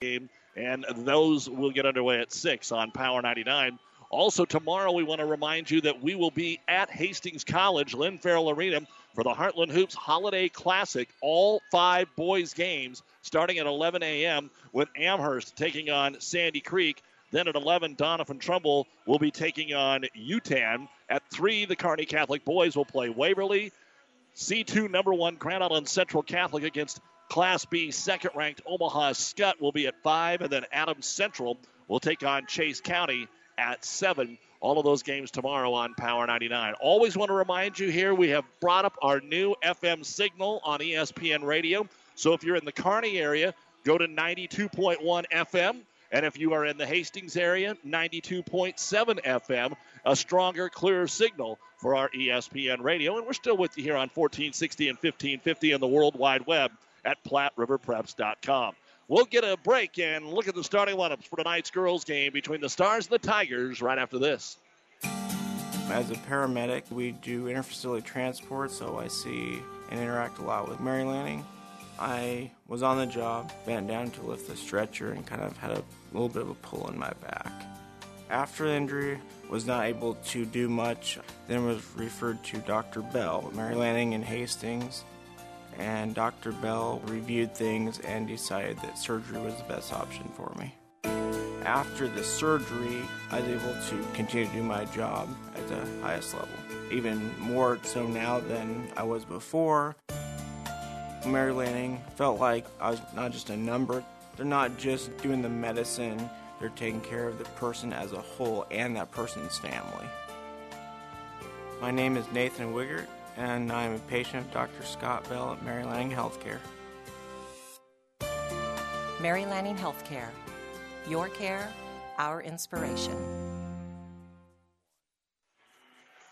game, and those will get underway at 6 on Power 99. Also, tomorrow, we want to remind you that we will be at Hastings College, Lynn Farrell Arena, for the Heartland Hoops Holiday Classic. All five boys' games starting at 11 a.m. with Amherst taking on Sandy Creek. Then at 11, Doniphan-Trumbull will be taking on UTAN. At 3, the Kearney Catholic boys will play Waverly. C2 number one Grand Island Central Catholic against Class B second ranked Omaha Skutt will be at 5. And then Adams Central will take on Chase County at 7. All of those games tomorrow on Power 99. Always want to remind you here we have brought up our new FM signal on ESPN Radio. So if you're in the Kearney area, go to 92.1 FM. And if you are in the Hastings area, 92.7 FM, a stronger, clearer signal for our ESPN radio. And we're still with you here on 1460 and 1550 on the World Wide Web at PlatteRiverPreps.com. We'll get a break and look at the starting lineups for tonight's girls' game between the Stars and the Tigers right after this. As a paramedic, we do interfacility transport, so I see and interact a lot with Mary Lanning. I was on the job, bent down to lift the stretcher, and kind of had a little bit of a pull in my back. After the injury, was not able to do much. Then was referred to Dr. Bell, Mary Lanning in Hastings, and Dr. Bell reviewed things and decided that surgery was the best option for me. After the surgery, I was able to continue to do my job at the highest level, even more so now than I was before. Mary Lanning felt like I was not just a number. They're not just doing the medicine, they're taking care of the person as a whole and that person's family. My name is Nathan Wiggert, and I'm a patient of Dr. Scott Bell at Mary Lanning Healthcare. Mary Lanning Healthcare. Your care, our inspiration.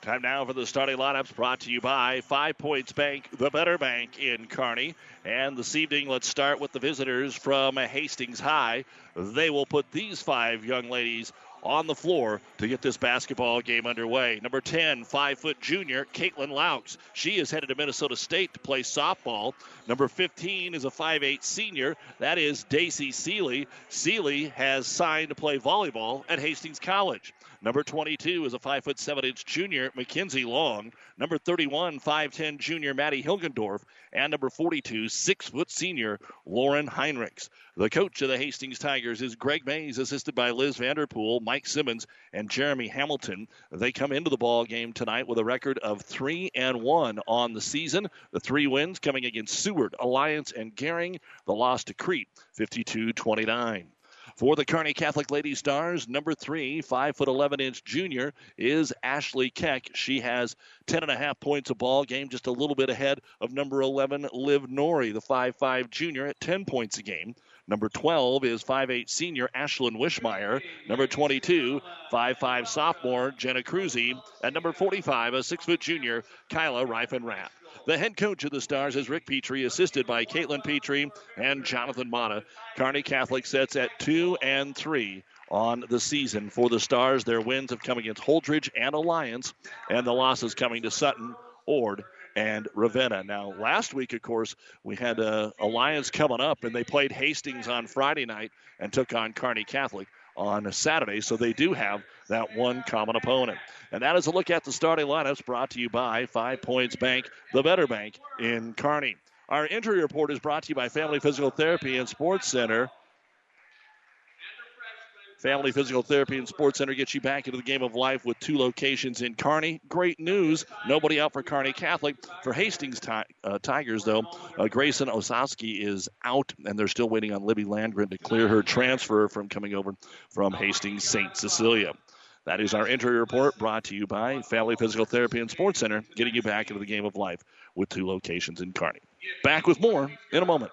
Time now for the starting lineups brought to you by Five Points Bank, the better bank in Kearney. And this evening, let's start with the visitors from Hastings High. They will put these five young ladies on the floor to get this basketball game underway. Number 10, five foot junior, Caitlin Laux. She is headed to Minnesota State to play softball. Number 15 is a 5'8 senior. That is Daisy Seeley. Seeley has signed to play volleyball at Hastings College. Number 22 is a 5 foot 7 inch junior, Mackenzie Long. Number 31, 5'10 junior, Maddie Hilgendorf. And number 42, 6 foot senior, Lauren Heinrichs. The coach of the Hastings Tigers is Greg Mays, assisted by Liz Vanderpool, Mike Simmons, and Jeremy Hamilton. They come into the ball game tonight with a record of 3 and 1 on the season. The three wins coming against Seward, Alliance, and Gering. The loss to Crete, 52 29. For the Kearney Catholic Lady Stars, number three, five foot eleven inch junior is Ashley Keck. She has ten and a half points a ball game, just a little bit ahead of number eleven, Liv Nori, the five five junior at ten points a game. Number 12 is 5'8 senior Ashlyn Wishmeyer. Number 22, 5'5 sophomore Jenna Cruzy. And number 45, a 6 junior Kyla Reifenrath. The head coach of the Stars is Rick Petrie, assisted by Caitlin Petrie and Jonathan Mata. Kearney Catholic sets at 2 and 3 on the season for the Stars. Their wins have come against Holdrege and Alliance, and the losses coming to Sutton, Ord, and Ravenna. Now, last week, of course, we had uh, Alliance coming up, and they played Hastings on Friday night and took on Kearney Catholic on Saturday, so they do have that one common opponent. And that is a look at the starting lineups brought to you by Five Points Bank, the better bank in Kearney. Our injury report is brought to you by Family Physical Therapy and Sports Center. Family Physical Therapy and Sports Center gets you back into the game of life with two locations in Kearney. Great news. Nobody out for Kearney Catholic. For Hastings ti- uh, Tigers, though, uh, Grayson Osowski is out, and they're still waiting on Libby Landgren to clear her transfer from coming over from Hastings St. Cecilia. That is our injury report brought to you by Family Physical Therapy and Sports Center, getting you back into the game of life with two locations in Kearney. Back with more in a moment.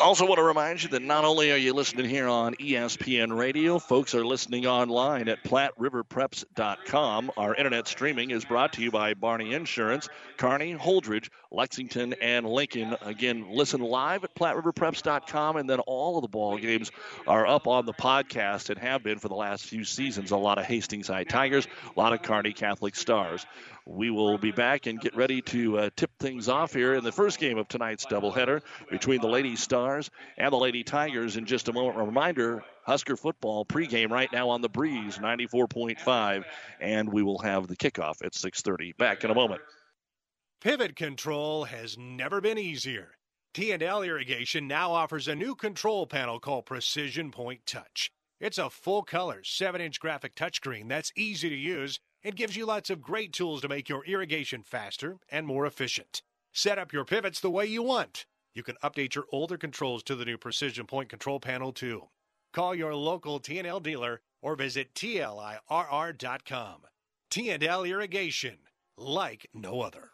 Also, want to remind you that not only are you listening here on ESPN Radio, folks are listening online at PlatteRiverPreps.com. Our internet streaming is brought to you by Barney Insurance, Kearney, Holdrege, Lexington, and Lincoln. Again, listen live at PlatteRiverPreps.com, and then all of the ball games are up on the podcast and have been for the last few seasons. A lot of Hastings High Tigers, a lot of Kearney Catholic Stars. We will be back and get ready to uh, tip things off here in the first game of tonight's doubleheader between the Lady Stars and the Lady Tigers. In just a moment. Reminder Husker football pregame right now on the breeze 94.5 and we will have the kickoff at 6:30 back in a moment. Pivot control has never been easier. T&L Irrigation now offers a new control panel called Precision Point Touch. It's a full color 7-inch graphic touchscreen that's easy to use it gives you lots of great tools to make your irrigation faster and more efficient. Set up your pivots the way you want. You can update your older controls to the new Precision Point control panel too. Call your local T&L dealer or visit tlirr.com. T&L Irrigation, like no other.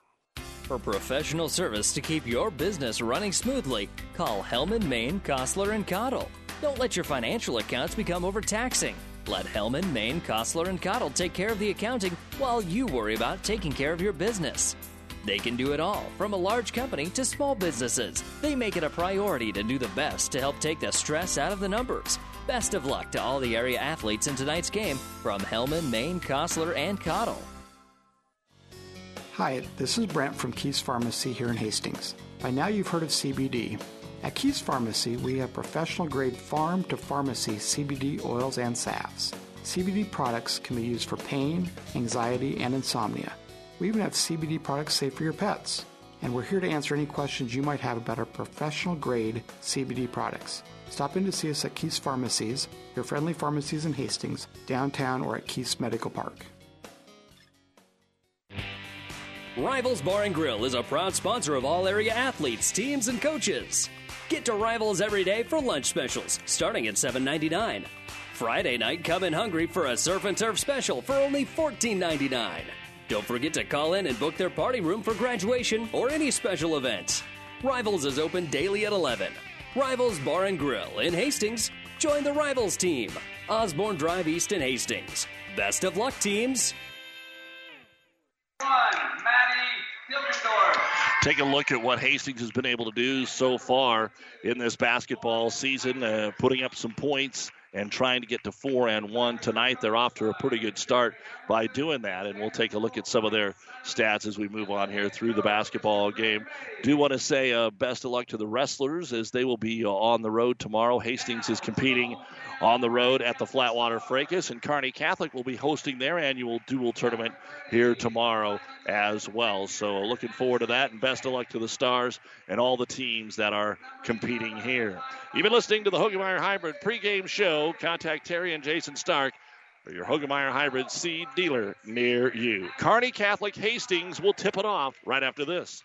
For professional service to keep your business running smoothly, call Hellman, Maine, Kostler, and Cottle. Don't let your financial accounts become overtaxing. Let Hellman, Maine, Kostler, and Cottle take care of the accounting while you worry about taking care of your business. They can do it all, from a large company to small businesses. They make it a priority to do the best to help take the stress out of the numbers. Best of luck to all the area athletes in tonight's game from Hellman, Maine, Kostler, and Cottle. Hi, this is Brent from Keys Pharmacy here in Hastings. By now you've heard of CBD. At Keys Pharmacy, we have professional grade farm to pharmacy CBD oils and salves. CBD products can be used for pain, anxiety, and insomnia. We even have CBD products safe for your pets. And we're here to answer any questions you might have about our professional grade CBD products. Stop in to see us at Keys Pharmacies, your friendly pharmacies in Hastings, downtown, or at Keys Medical Park. Rivals Bar and Grill is a proud sponsor of all area athletes, teams, and coaches. Get to Rivals every day for lunch specials, starting at $7.99. Friday night, come in hungry for a surf and turf special for only $14.99. Don't forget to call in and book their party room for graduation or any special events. Rivals is open daily at 11. Rivals Bar and Grill in Hastings. Join the Rivals team. Osborne Drive East in Hastings. Best of luck, teams. One, Maddie. Take a look at what Hastings has been able to do so far in this basketball season, uh, putting up some points and trying to get to four and one tonight. They're off to a pretty good start by doing that, and we'll take a look at some of their stats as we move on here through the basketball game. Do want to say uh, best of luck to the wrestlers as they will be uh, on the road tomorrow. Hastings is competing on the road at the Flatwater Fracas, and Kearney Catholic will be hosting their annual dual tournament here tomorrow as well. So looking forward to that, and best of luck to the Stars and all the teams that are competing here. You've been listening to the Hoegemeyer Hybrid pregame show. Contact Terry and Jason Stark for your Hoegemeyer Hybrid seed dealer near you. Kearney Catholic Hastings will tip it off right after this.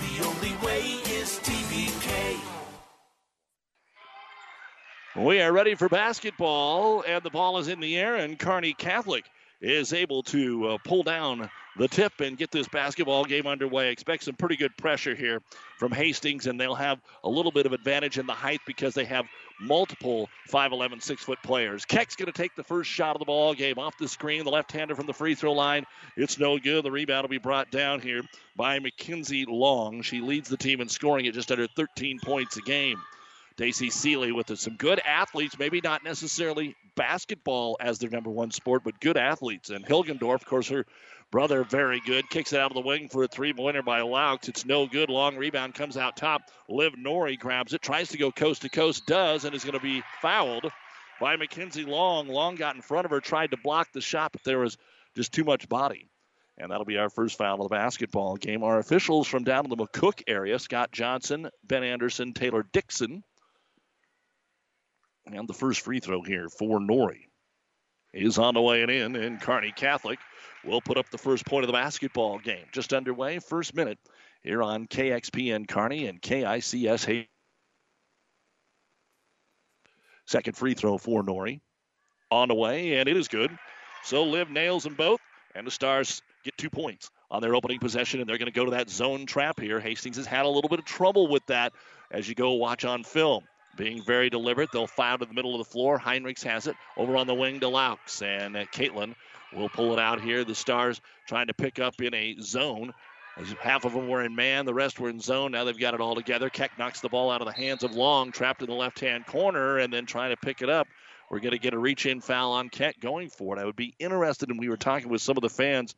the only way is TBK. We are ready for basketball, and the ball is in the air, and Kearney Catholic is able to uh, pull down the tip and get this basketball game underway. Expect some pretty good pressure here from Hastings, and they'll have a little bit of advantage in the height because they have multiple 5'11, 6 foot players. Keck's going to take the first shot of the ball game off the screen, the left hander from the free throw line. It's no good. The rebound will be brought down here by Mackenzie Long. She leads the team in scoring at just under 13 points a game. Daisy Seeley with some good athletes, maybe not necessarily basketball as their number one sport, but good athletes. And Hilgendorf, of course, her brother, very good. Kicks it out of the wing for a three pointer by Laux. It's no good. Long rebound comes out top. Liv Nori grabs it, tries to go coast to coast, does, and is going to be fouled by Mackenzie Long. Long got in front of her, tried to block the shot, but there was just too much body. And that'll be our first foul of the basketball game. Our officials from down in the McCook area Scott Johnson, Ben Anderson, Taylor Dixon, and the first free throw here for Nori is on the way and in, and Kearney Catholic will put up the first point of the basketball game. Just underway, first minute here on KXPN Kearney and KICS Hay. Second free throw for Nori. On the way, and it is good. So Liv nails them both, and the Stars get two points on their opening possession, and they're going to go to that zone trap here. Hastings has had a little bit of trouble with that as you go watch on film being very deliberate. They'll fire to the middle of the floor. Heinrichs has it over on the wing to Laux. And Caitlin will pull it out here. The Stars trying to pick up in a zone. Half of them were in man, the rest were in zone. Now they've got it all together. Keck knocks the ball out of the hands of Long, trapped in the left hand corner, and then trying to pick it up. We're going to get a reach in foul on Keck going for it. I would be interested, and we were talking with some of the fans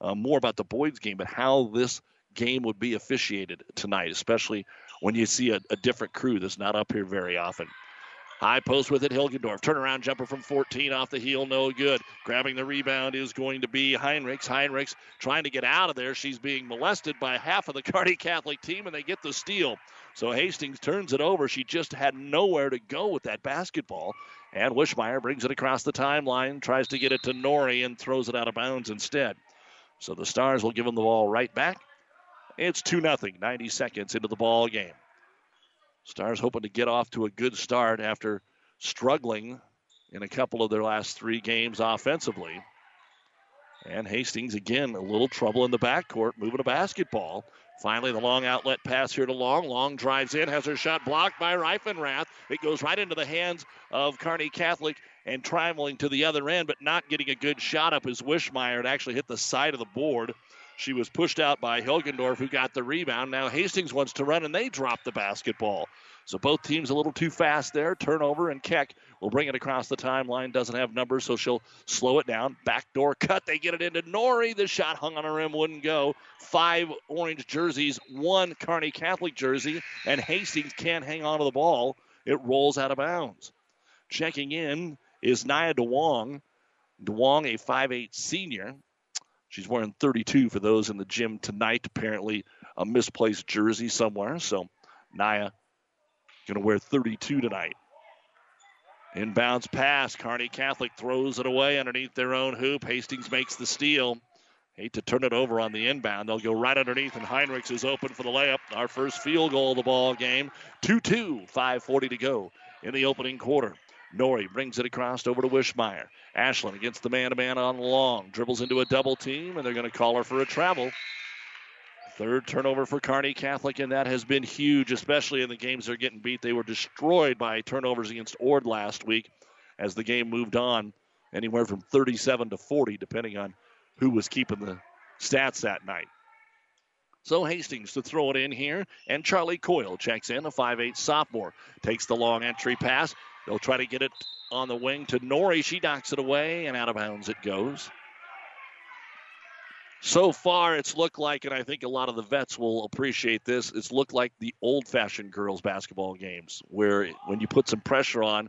uh, more about the Boyd's game, but how this game would be officiated tonight, especially when you see a, a different crew that's not up here very often. High post with it, Hilgendorf. Turnaround jumper from 14 off the heel, no good. Grabbing the rebound is going to be Heinrichs. Heinrichs trying to get out of there. She's being molested by half of the Kearney Catholic team, and they get the steal. So Hastings turns it over. She just had nowhere to go with that basketball. And Wishmeyer brings it across the timeline, tries to get it to Nori, and throws it out of bounds instead. So the Stars will give him the ball right back. It's 2 0, 90 seconds into the ball game. Stars hoping to get off to a good start after struggling in a couple of their last three games offensively. And Hastings, again, a little trouble in the backcourt, moving a basketball. Finally, the long outlet pass here to Long. Long drives in, has her shot blocked by Reifenrath. It goes right into the hands of Kearney Catholic and traveling to the other end, but not getting a good shot up is Wishmeyer. It actually hit the side of the board. She was pushed out by Hilgendorf, who got the rebound. Now Hastings wants to run, and they drop the basketball. So both teams a little too fast there. Turnover, and Keck will bring it across the timeline. Doesn't have numbers, so she'll slow it down. Backdoor cut. They get it into Nori. The shot hung on a rim, wouldn't go. Five orange jerseys, one Kearney Catholic jersey, and Hastings can't hang on to the ball. It rolls out of bounds. Checking in is Nia DeWong. DeWong, a 5'8 senior. She's wearing 32 for those in the gym tonight. Apparently, a misplaced jersey somewhere. So, Naya going to wear 32 tonight. Inbounds pass. Kearney Catholic throws it away underneath their own hoop. Hastings makes the steal. Hate to turn it over on the inbound. They'll go right underneath, and Heinrichs is open for the layup. Our first field goal of the ball game. 2 2, 5.40 to go in the opening quarter. Nori brings it across over to Wishmeyer. Ashlyn against the man to man on long. Dribbles into a double team, and they're going to call her for a travel. Third turnover for Kearney Catholic, and that has been huge, especially in the games they're getting beat. They were destroyed by turnovers against Ord last week as the game moved on, anywhere from 37 to 40, depending on who was keeping the stats that night. So Hastings to throw it in here, and Charlie Coyle checks in, a 5'8 sophomore. Takes the long entry pass, They'll try to get it on the wing to Nori. She knocks it away, and out of bounds it goes. So far, it's looked like, and I think a lot of the vets will appreciate this, it's looked like the old fashioned girls basketball games, where when you put some pressure on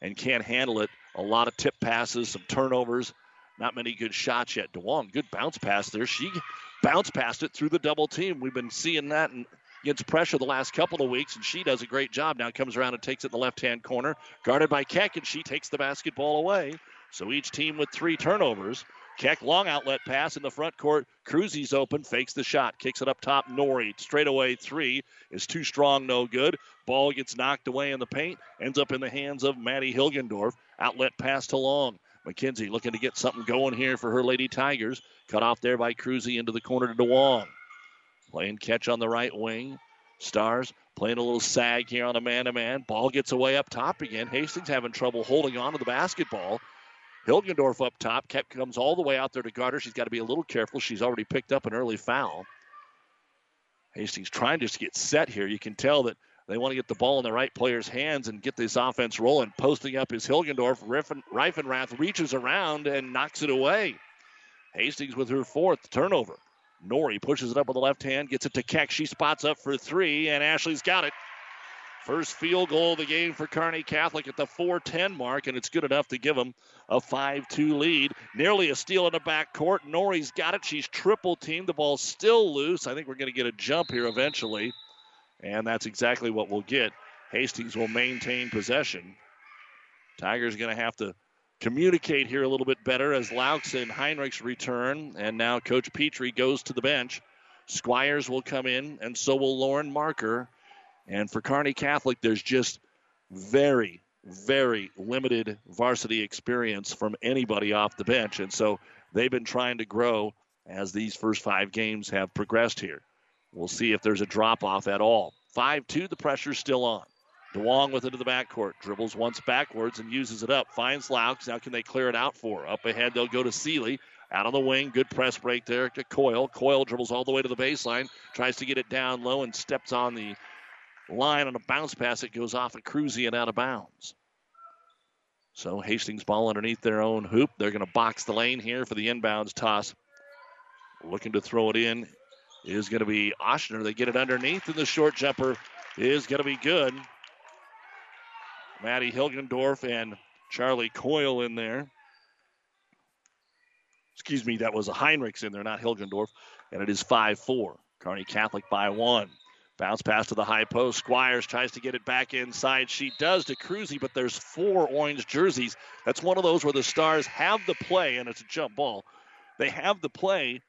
and can't handle it, a lot of tip passes, some turnovers, not many good shots yet. DeWong, good bounce pass there. She bounced past it through the double team. We've been seeing that in against pressure the last couple of weeks, and she does a great job. Now comes around and takes it in the left hand corner, guarded by Keck, and she takes the basketball away. So each team with three turnovers. Keck long outlet pass in the front court. Cruzy's open, fakes the shot, kicks it up top. Nori straight away three is too strong, no good. Ball gets knocked away in the paint, ends up in the hands of Maddie Hilgendorf. Outlet pass to Long. McKenzie looking to get something going here for her Lady Tigers. Cut off there by Cruzy into the corner to DeWong. Playing catch on the right wing. Stars playing a little sag here on a man to man. Ball gets away up top again. Hastings having trouble holding on to the basketball. Hilgendorf up top. Keck comes all the way out there to guard her. She's got to be a little careful. She's already picked up an early foul. Hastings trying to get set here. You can tell that they want to get the ball in the right player's hands and get this offense rolling. Posting up is Hilgendorf. Reifenrath reaches around and knocks it away. Hastings with her fourth turnover. Nori pushes it up with the left hand, gets it to Keck. She spots up for three, and Ashley's got it. First field goal of the game for Kearney Catholic at the 4:10 mark, and it's good enough to give them a 5-2 lead. Nearly a steal in the back court. Nori's got it. She's triple teamed. The ball's still loose. I think we're going to get a jump here eventually, and that's exactly what we'll get. Hastings will maintain possession. Tigers going to have to communicate here a little bit better as Laux and Heinrichs return, and now Coach Petrie goes to the bench. Squires will come in, and so will Lauren Marker. And for Kearney Catholic, there's just very, very limited varsity experience from anybody off the bench. And so they've been trying to grow as these first five games have progressed here. We'll see if there's a drop off at all. 5 2, the pressure's still on. DeWong with it to the backcourt. Dribbles once backwards and uses it up. Finds Laux. Now can they clear it out for? Up ahead, they'll go to Seeley. Out on the wing. Good press break there to Coyle. Coyle dribbles all the way to the baseline. Tries to get it down low and steps on the line on a bounce pass. It goes off of Cruzy and out of bounds. So Hastings ball underneath their own hoop. They're going to box the lane here for the inbounds toss. Looking to throw it in is going to be Oshner. They get it underneath, and the short jumper is going to be good. Maddie Hilgendorf and Charlie Coyle in there. Excuse me, that was a Heinrichs in there, not Hilgendorf. And it is 5 4. Kearney Catholic by one. Bounce pass to the high post. Squires tries to get it back inside. She does to Cruzy, but there's four orange jerseys. That's one of those where the Stars have the play, and it's a jump ball. They have the play,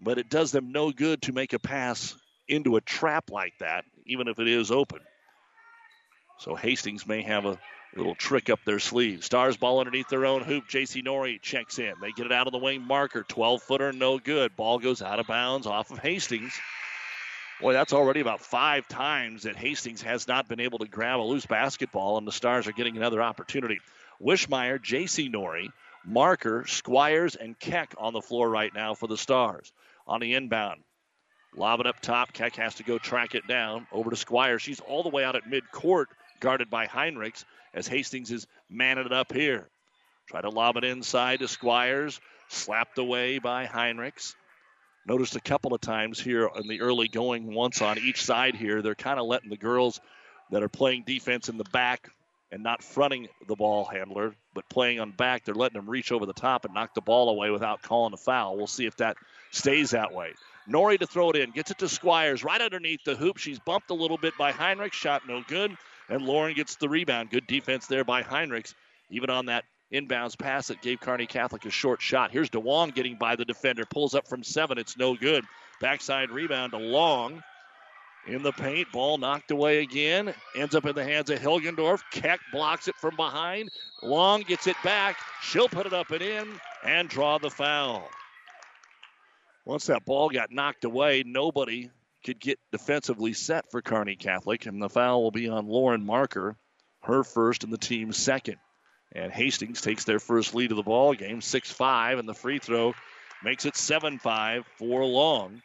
but it does them no good to make a pass into a trap like that, even if it is open. So Hastings may have a little trick up their sleeve. Stars ball underneath their own hoop. JC Nori checks in. They get it out of the wing marker. 12 footer, no good. Ball goes out of bounds off of Hastings. Boy, that's already about five times that Hastings has not been able to grab a loose basketball, and the Stars are getting another opportunity. Wishmeyer, J.C. Nori, Marker, Squires, and Keck on the floor right now for the Stars. On the inbound, lob it up top. Keck has to go track it down over to Squires. She's all the way out at midcourt, guarded by Heinrichs, as Hastings is manning it up here. Try to lob it inside to Squires, slapped away by Heinrichs. Noticed a couple of times here in the early going, once on each side here, they're kind of letting the girls that are playing defense in the back and not fronting the ball handler, but playing on back, they're letting them reach over the top and knock the ball away without calling a foul. We'll see if that stays that way. Nori to throw it in, gets it to Squires right underneath the hoop. She's bumped a little bit by Heinrich, shot no good, and Lauren gets the rebound. Good defense there by Heinrichs, even on that inbounds pass that gave Kearney Catholic a short shot. Here's DeWong getting by the defender, pulls up from seven. It's no good. Backside rebound to Long. In the paint, ball knocked away again. Ends up in the hands of Hilgendorf. Keck blocks it from behind. Long gets it back. She'll put it up and in and draw the foul. Once that ball got knocked away, nobody could get defensively set for Kearney Catholic, and the foul will be on Lauren Marker, her first and the team's second. And Hastings takes their first lead of the ball game, 6-5, and the free throw makes it 7-5 for Long.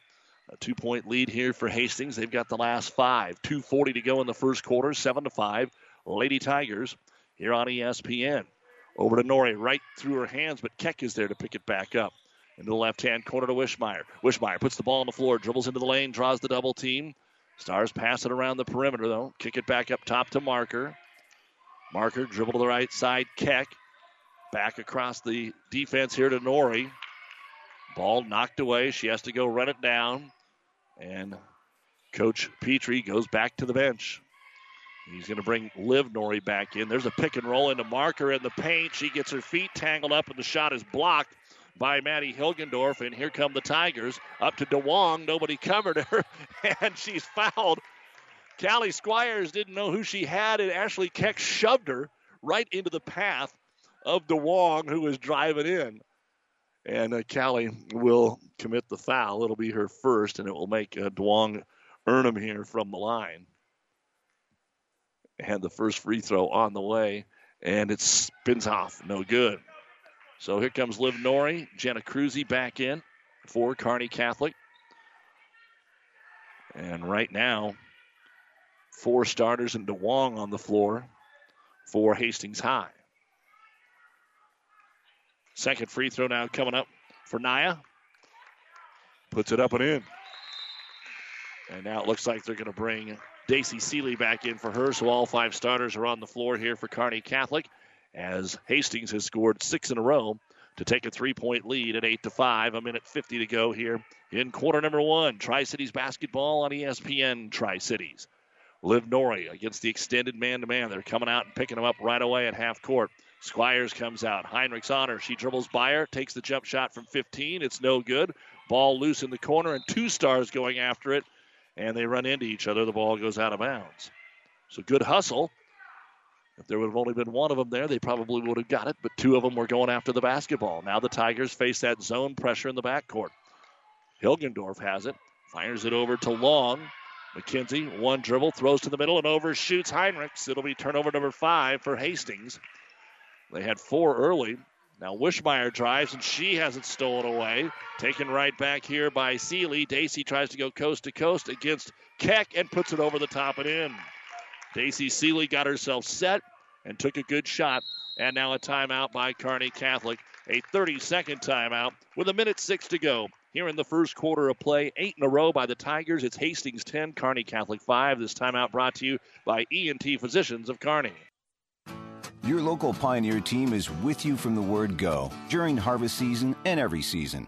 A two-point lead here for Hastings. They've got the last five. 2:40 to go in the first quarter. Seven to five. Lady Tigers here on ESPN. Over to Nori, right through her hands, but Keck is there to pick it back up. Into the left-hand corner to Wishmeyer. Wishmeyer puts the ball on the floor, dribbles into the lane, draws the double team. Stars pass it around the perimeter though. Kick it back up top to Marker. Marker dribble to the right side. Keck back across the defense here to Nori. Ball knocked away. She has to go run it down. And Coach Petrie goes back to the bench. He's going to bring Liv Nori back in. There's a pick and roll into Marker in the paint. She gets her feet tangled up, and the shot is blocked by Maddie Hilgendorf. And here come the Tigers up to DeWong. Nobody covered her, and she's fouled. Callie Squires didn't know who she had, and Ashley Keck shoved her right into the path of DeWong, who was driving in. And uh, Callie will commit the foul. It'll be her first, and it will make uh, DeWong earn him here from the line. And the first free throw on the way, and it spins off. No good. So here comes Liv Nori, Jenna Cruzy back in for Kearney Catholic. And right now, four starters and DeWong on the floor for Hastings High. Second free throw now coming up for Naya. Puts it up and in. And now it looks like they're going to bring Daisy Seeley back in for her. So all five starters are on the floor here for Kearney Catholic as Hastings has scored six in a row to take a three-point lead at 8 to 5. A minute 50 to go here in quarter number one. Tri-Cities basketball on ESPN Tri-Cities. Liv Nori against the extended man-to-man. They're coming out and picking them up right away at half court. Squires comes out. Heinrichs on her. She dribbles by her, takes the jump shot from 15. It's no good. Ball loose in the corner, and two stars going after it, and they run into each other. The ball goes out of bounds. So good hustle. If there would have only been one of them there, they probably would have got it, but two of them were going after the basketball. Now the Tigers face that zone pressure in the backcourt. Hilgendorf has it, fires it over to Long. McKenzie, one dribble, throws to the middle and overshoots Heinrichs. It'll be turnover number five for Hastings. They had four early. Now Wishmeyer drives and she has it stolen away. Taken right back here by Seeley. Dacey tries to go coast to coast against Keck and puts it over the top and in. Daisy Seeley got herself set and took a good shot. And now a timeout by Kearney Catholic. A 30 second timeout with a minute six to go. Here in the first quarter of play, eight in a row by the Tigers. It's Hastings 10, Kearney Catholic 5. This timeout brought to you by ENT Physicians of Kearney. Your local Pioneer team is with you from the word go during harvest season and every season.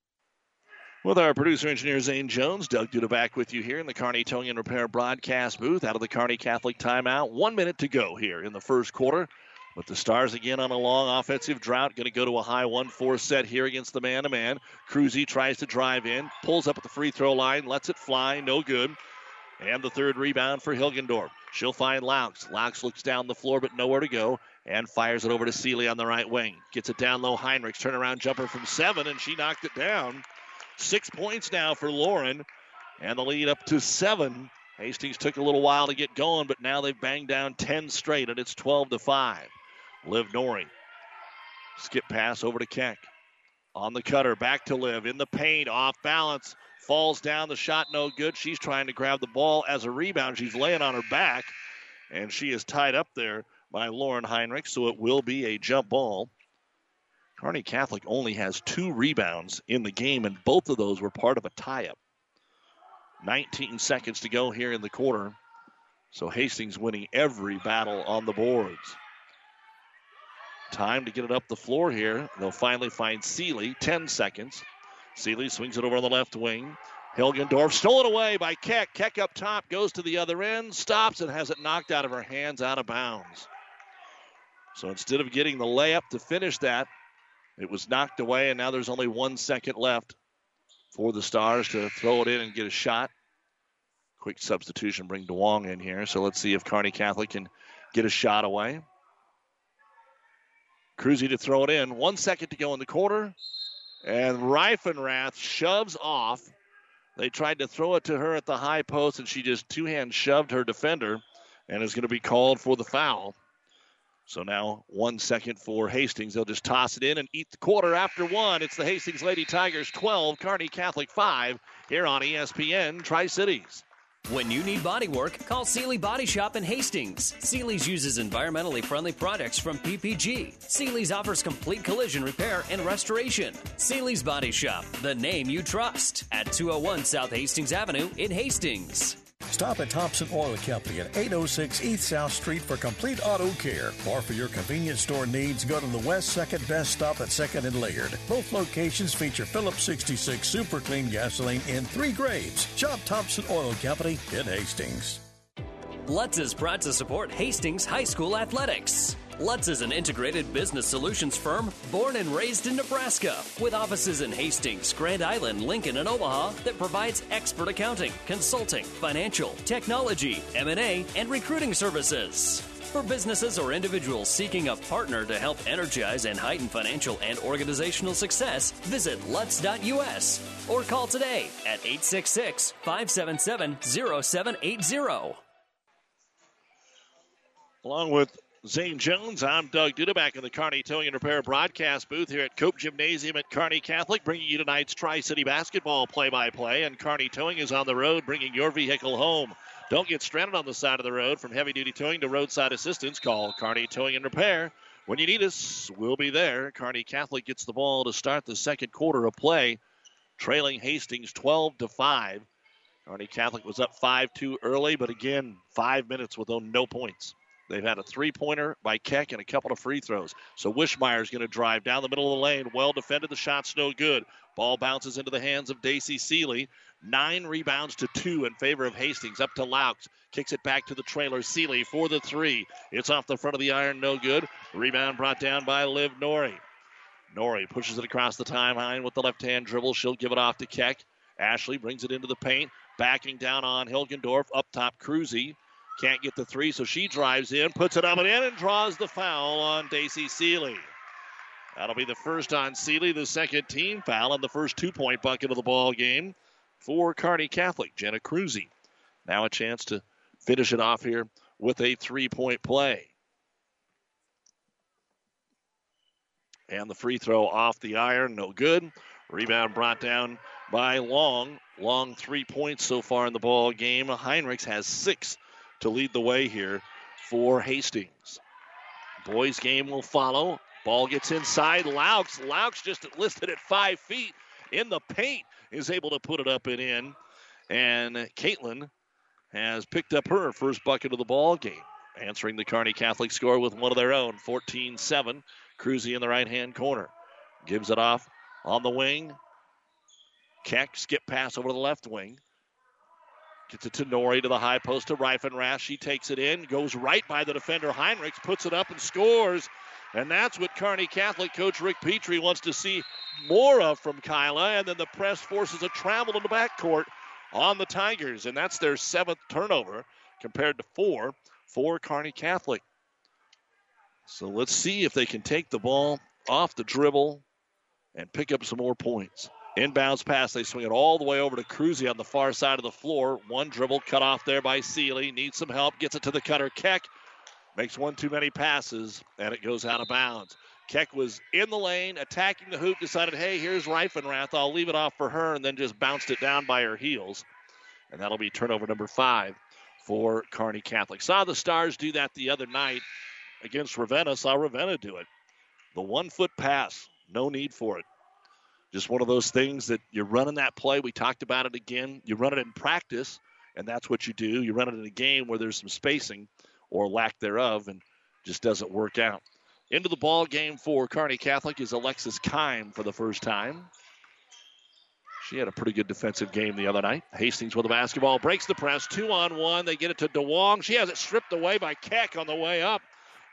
With our producer engineer Zane Jones, Doug Duda back with you here in the Kearney Towing and Repair broadcast booth out of the Kearney Catholic timeout. One minute to go here in the first quarter. With the Stars again on a long offensive drought, going to go to a high 1 4 set here against the man to man. Cruzy tries to drive in, pulls up at the free throw line, lets it fly, no good. And the third rebound for Hilgendorf. She'll find Laux. Laux looks down the floor, but nowhere to go, and fires it over to Seeley on the right wing. Gets it down low. Heinrichs turnaround jumper from seven, and she knocked it down. Six points now for Lauren, and the lead up to seven. Hastings took a little while to get going, but now they've banged down 10 straight, and it's 12 to 5. Liv Nori. Skip pass over to Keck. On the cutter, back to Liv. In the paint, off balance. Falls down, the shot no good. She's trying to grab the ball as a rebound. She's laying on her back, and she is tied up there by Lauren Heinrich, so it will be a jump ball. Kearney Catholic only has two rebounds in the game, and both of those were part of a tie up. 19 seconds to go here in the quarter. So Hastings winning every battle on the boards. Time to get it up the floor here. They'll finally find Seeley. 10 seconds. Seeley swings it over on the left wing. Hilgendorf stolen away by Keck. Keck up top goes to the other end, stops and has it knocked out of her hands out of bounds. So instead of getting the layup to finish that, it was knocked away, and now there's only one second left for the Stars to throw it in and get a shot. Quick substitution, bring DeWong in here. So let's see if Kearney Catholic can get a shot away. Cruzy to throw it in. One second to go in the quarter. And Reifenrath shoves off. They tried to throw it to her at the high post, and she just two hand shoved her defender and is going to be called for the foul. So now one second for Hastings. They'll just toss it in and eat the quarter after one. It's the Hastings Lady Tigers 12, Kearney Catholic 5 here on ESPN Tri Cities. When you need body work, call Seely Body Shop in Hastings. Seely's uses environmentally friendly products from PPG. Seely's offers complete collision repair and restoration. Seely's Body Shop, the name you trust, at 201 South Hastings Avenue in Hastings. Stop at Thompson Oil Company at 806 East South Street for complete auto care. Or for your convenience store needs, go to the West 2nd Best Stop at 2nd and Laird. Both locations feature Phillips 66 Super Clean gasoline in three grades. Shop Thompson Oil Company in Hastings. Lutz is proud to support Hastings High School athletics. Lutz is an integrated business solutions firm born and raised in Nebraska with offices in Hastings, Grand Island, Lincoln, and Omaha that provides expert accounting, consulting, financial, technology, M&A, and recruiting services. For businesses or individuals seeking a partner to help energize and heighten financial and organizational success, visit Lutz.us or call today at 866 577 0780. Along with Zane Jones, I'm Doug Duda back in the Kearney Towing and Repair broadcast booth here at Cope Gymnasium at Kearney Catholic, bringing you tonight's Tri City basketball play by play. And Kearney Towing is on the road, bringing your vehicle home. Don't get stranded on the side of the road. From heavy duty towing to roadside assistance, call Kearney Towing and Repair. When you need us, we'll be there. Kearney Catholic gets the ball to start the second quarter of play, trailing Hastings 12 to 5. Kearney Catholic was up 5 2 early, but again, five minutes with no points. They've had a three pointer by Keck and a couple of free throws. So Wishmeyer is going to drive down the middle of the lane. Well defended. The shot's no good. Ball bounces into the hands of Daisy Seeley. Nine rebounds to two in favor of Hastings. Up to Laux. Kicks it back to the trailer. Seeley for the three. It's off the front of the iron. No good. Rebound brought down by Liv Nori. Nori pushes it across the timeline with the left hand dribble. She'll give it off to Keck. Ashley brings it into the paint. Backing down on Hilgendorf. Up top, Cruzy. Can't get the three, so she drives in, puts it up and in, and draws the foul on Daisy Seeley. That'll be the first on Seeley, the second team foul, and the first two point bucket of the ball game for Kearney Catholic. Jenna Cruzy. Now a chance to finish it off here with a three point play. And the free throw off the iron, no good. Rebound brought down by Long. Long three points so far in the ball game. Heinrichs has six to lead the way here for Hastings. Boys game will follow. Ball gets inside. Laux. Laux just listed at five feet in the paint is able to put it up and in. And Caitlin has picked up her first bucket of the ball game, answering the Kearney Catholic score with one of their own, 14-7. Cruzy in the right-hand corner. Gives it off on the wing. Keck skip pass over to the left wing. Gets it to Nori to the high post to Reifenrath. She takes it in, goes right by the defender Heinrichs, puts it up and scores. And that's what Kearney Catholic coach Rick Petrie wants to see more of from Kyla. And then the press forces a travel in the backcourt on the Tigers. And that's their seventh turnover compared to four for Kearney Catholic. So let's see if they can take the ball off the dribble and pick up some more points. Inbounds pass. They swing it all the way over to Cruzy on the far side of the floor. One dribble cut off there by Seeley. Needs some help. Gets it to the cutter. Keck makes one too many passes, and it goes out of bounds. Keck was in the lane, attacking the hoop, decided, hey, here's Reifenrath. I'll leave it off for her, and then just bounced it down by her heels. And that'll be turnover number five for Kearney Catholic. Saw the Stars do that the other night against Ravenna. Saw Ravenna do it. The one foot pass, no need for it. Just one of those things that you're running that play. We talked about it again. You run it in practice, and that's what you do. You run it in a game where there's some spacing or lack thereof, and just doesn't work out. Into the ball game for Kearney Catholic is Alexis Kime for the first time. She had a pretty good defensive game the other night. Hastings with the basketball breaks the press, two on one. They get it to DeWong. She has it stripped away by Keck on the way up.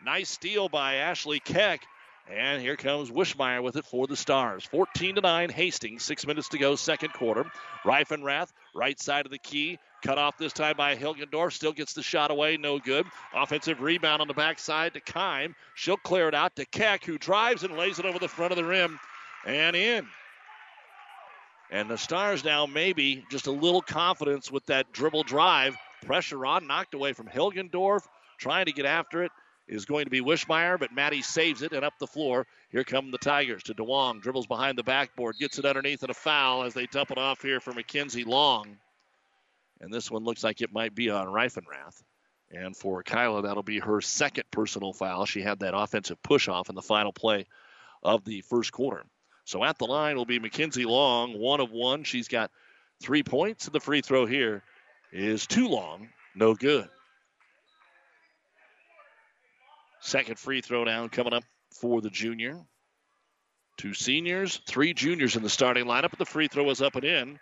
Nice steal by Ashley Keck. And here comes Wishmeyer with it for the Stars. 14 to 9, Hastings. Six minutes to go, second quarter. Reifenrath, right side of the key. Cut off this time by Hilgendorf. Still gets the shot away, no good. Offensive rebound on the backside to Kime. She'll clear it out to Keck, who drives and lays it over the front of the rim and in. And the Stars now maybe just a little confidence with that dribble drive. Pressure on, knocked away from Hilgendorf, trying to get after it is going to be Wishmeyer, but Maddie saves it and up the floor. Here come the Tigers to DeWong. Dribbles behind the backboard, gets it underneath and a foul as they dump it off here for Mackenzie Long. And this one looks like it might be on Reifenrath. And for Kyla, that'll be her second personal foul. She had that offensive push off in the final play of the first quarter. So at the line will be Mackenzie Long, one of one. She's got three points. And the free throw here is too long, no good. Second free throw down coming up for the junior. Two seniors, three juniors in the starting lineup, the free throw is up and in.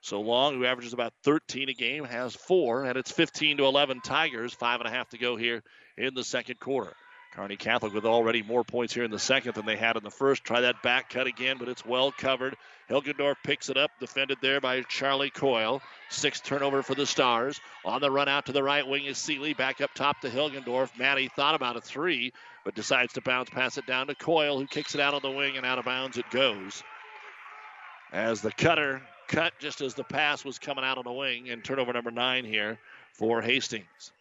So Long, who averages about 13 a game, has four, and it's 15 to 11 Tigers. Five and a half to go here in the second quarter. Kearney Catholic with already more points here in the second than they had in the first. Try that back cut again, but it's well covered. Hilgendorf picks it up, defended there by Charlie Coyle. Sixth turnover for the Stars. On the run out to the right wing is Seeley. Back up top to Hilgendorf. Maddie thought about a three, but decides to bounce pass it down to Coyle, who kicks it out on the wing, and out of bounds it goes. As the cutter cut just as the pass was coming out on the wing, and turnover number nine here for Hastings.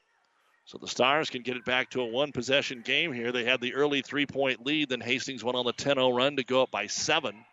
So the Stars can get it back to a one possession game here. They had the early three point lead, then Hastings went on the 10 0 run to go up by seven.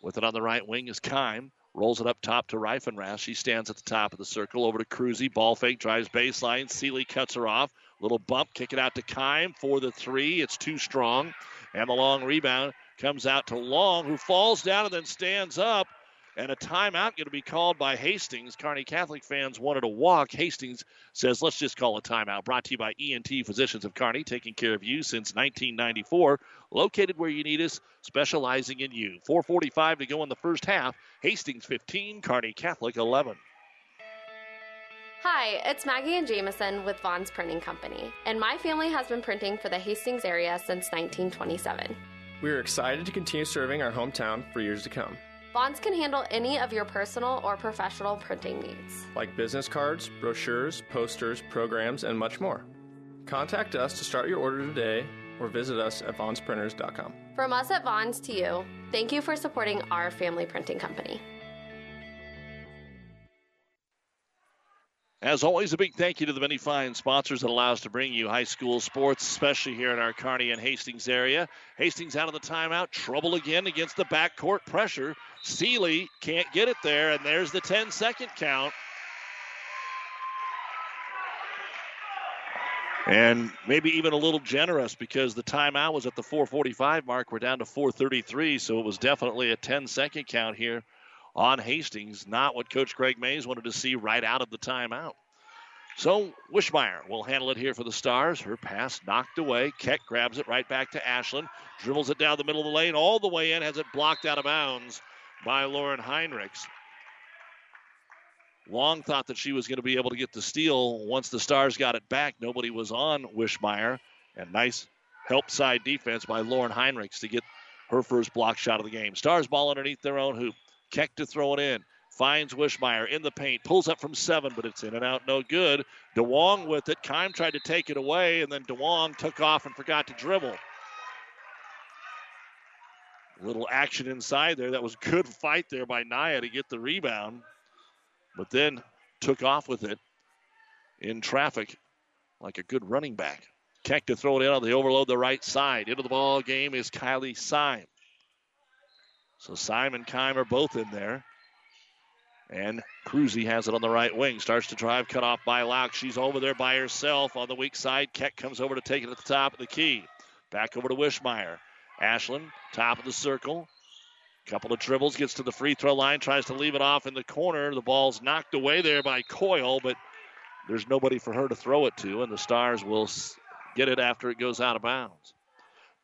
With it on the right wing is Kime. Rolls it up top to Reifenrath. She stands at the top of the circle. Over to Cruzy. Ball fake. Drives baseline. Seeley cuts her off. Little bump. Kick it out to Kime for the three. It's too strong. And the long rebound comes out to Long, who falls down and then stands up. And a timeout going to be called by Hastings. Kearney Catholic fans wanted a walk. Hastings says, let's just call a timeout. Brought to you by ENT Physicians of Kearney, taking care of you since 1994. Located where you need us, specializing in you. 4.45 to go in the first half. Hastings 15, Kearney Catholic 11. Hi, it's Maggie and Jameson with Vaughn's Printing Company, and my family has been printing for the Hastings area since 1927. We are excited to continue serving our hometown for years to come. Vaughn's can handle any of your personal or professional printing needs, like business cards, brochures, posters, programs, and much more. Contact us to start your order today or visit us at vaughnsprinters.com. From us at Vaughn's to you, thank you for supporting our family printing company. As always, a big thank you to the many fine sponsors that allow us to bring you high school sports, especially here in our Kearney and Hastings area. Hastings out of the timeout. Trouble again against the backcourt pressure. Seeley can't get it there, and there's the 10 second count. And maybe even a little generous because the timeout was at the 445 mark. We're down to 433, so it was definitely a 10 second count here on Hastings. Not what Coach Greg Mays wanted to see right out of the timeout. So Wishmeyer will handle it here for the Stars. Her pass knocked away. Keck grabs it right back to Ashlyn. Dribbles it down the middle of the lane all the way in. Has it blocked out of bounds by Lauren Heinrichs. Long thought that she was going to be able to get the steal once the Stars got it back. Nobody was on Wishmeyer. And nice help side defense by Lauren Heinrichs to get her first block shot of the game. Stars ball underneath their own hoop. Keck to throw it in. Finds Wishmeyer in the paint. Pulls up from seven, but it's in and out. No good. Duong with it. Kime tried to take it away, and then Duong took off and forgot to dribble. Little action inside there. That was good fight there by Naya to get the rebound, but then took off with it in traffic like a good running back. Keck to throw it in on the overload the right side. Into the ball game is Kylie Syme. So Syme and Kime are both in there. And Cruzy has it on the right wing. Starts to drive, cut off by Laux. She's over there by herself on the weak side. Keck comes over to take it at the top of the key. Back over to Wishmeyer. Ashlyn, top of the circle. Couple of dribbles, gets to the free throw line, tries to leave it off in the corner. The ball's knocked away there by Coyle, but there's nobody for her to throw it to, and the Stars will get it after it goes out of bounds.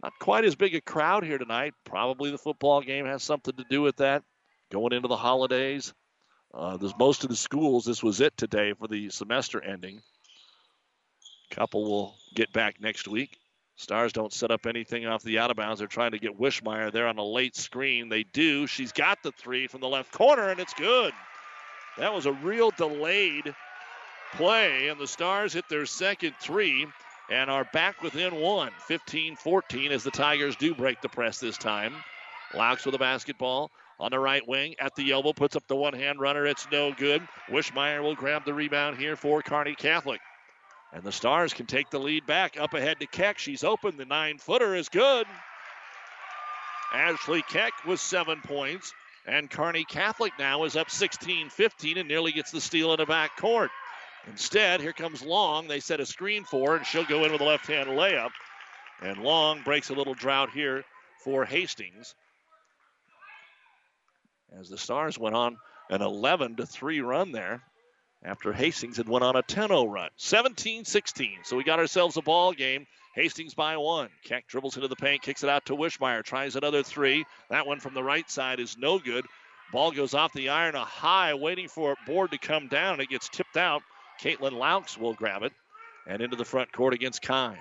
Not quite as big a crowd here tonight. Probably the football game has something to do with that. Going into the holidays, uh, there's most of the schools. This was it today for the semester ending. Couple will get back next week. Stars don't set up anything off the out of bounds. They're trying to get Wishmeyer there on a late screen. They do. She's got the three from the left corner, and it's good. That was a real delayed play, and the Stars hit their second three and are back within one, 15 14, as the Tigers do break the press this time. Laux with the basketball on the right wing at the elbow, puts up the one hand runner. It's no good. Wishmeyer will grab the rebound here for Kearney Catholic. And the Stars can take the lead back up ahead to Keck. She's open. The nine footer is good. Ashley Keck with seven points. And Kearney Catholic now is up 16 15 and nearly gets the steal in the back court. Instead, here comes Long. They set a screen for her, and she'll go in with a left hand layup. And Long breaks a little drought here for Hastings. As the Stars went on an 11 to 3 run there after Hastings had went on a 10-0 run. 17-16. So we got ourselves a ball game. Hastings by one. Keck dribbles into the paint, kicks it out to Wishmeyer, tries another three. That one from the right side is no good. Ball goes off the iron a high, waiting for a board to come down. It gets tipped out. Caitlin Laux will grab it and into the front court against Kime.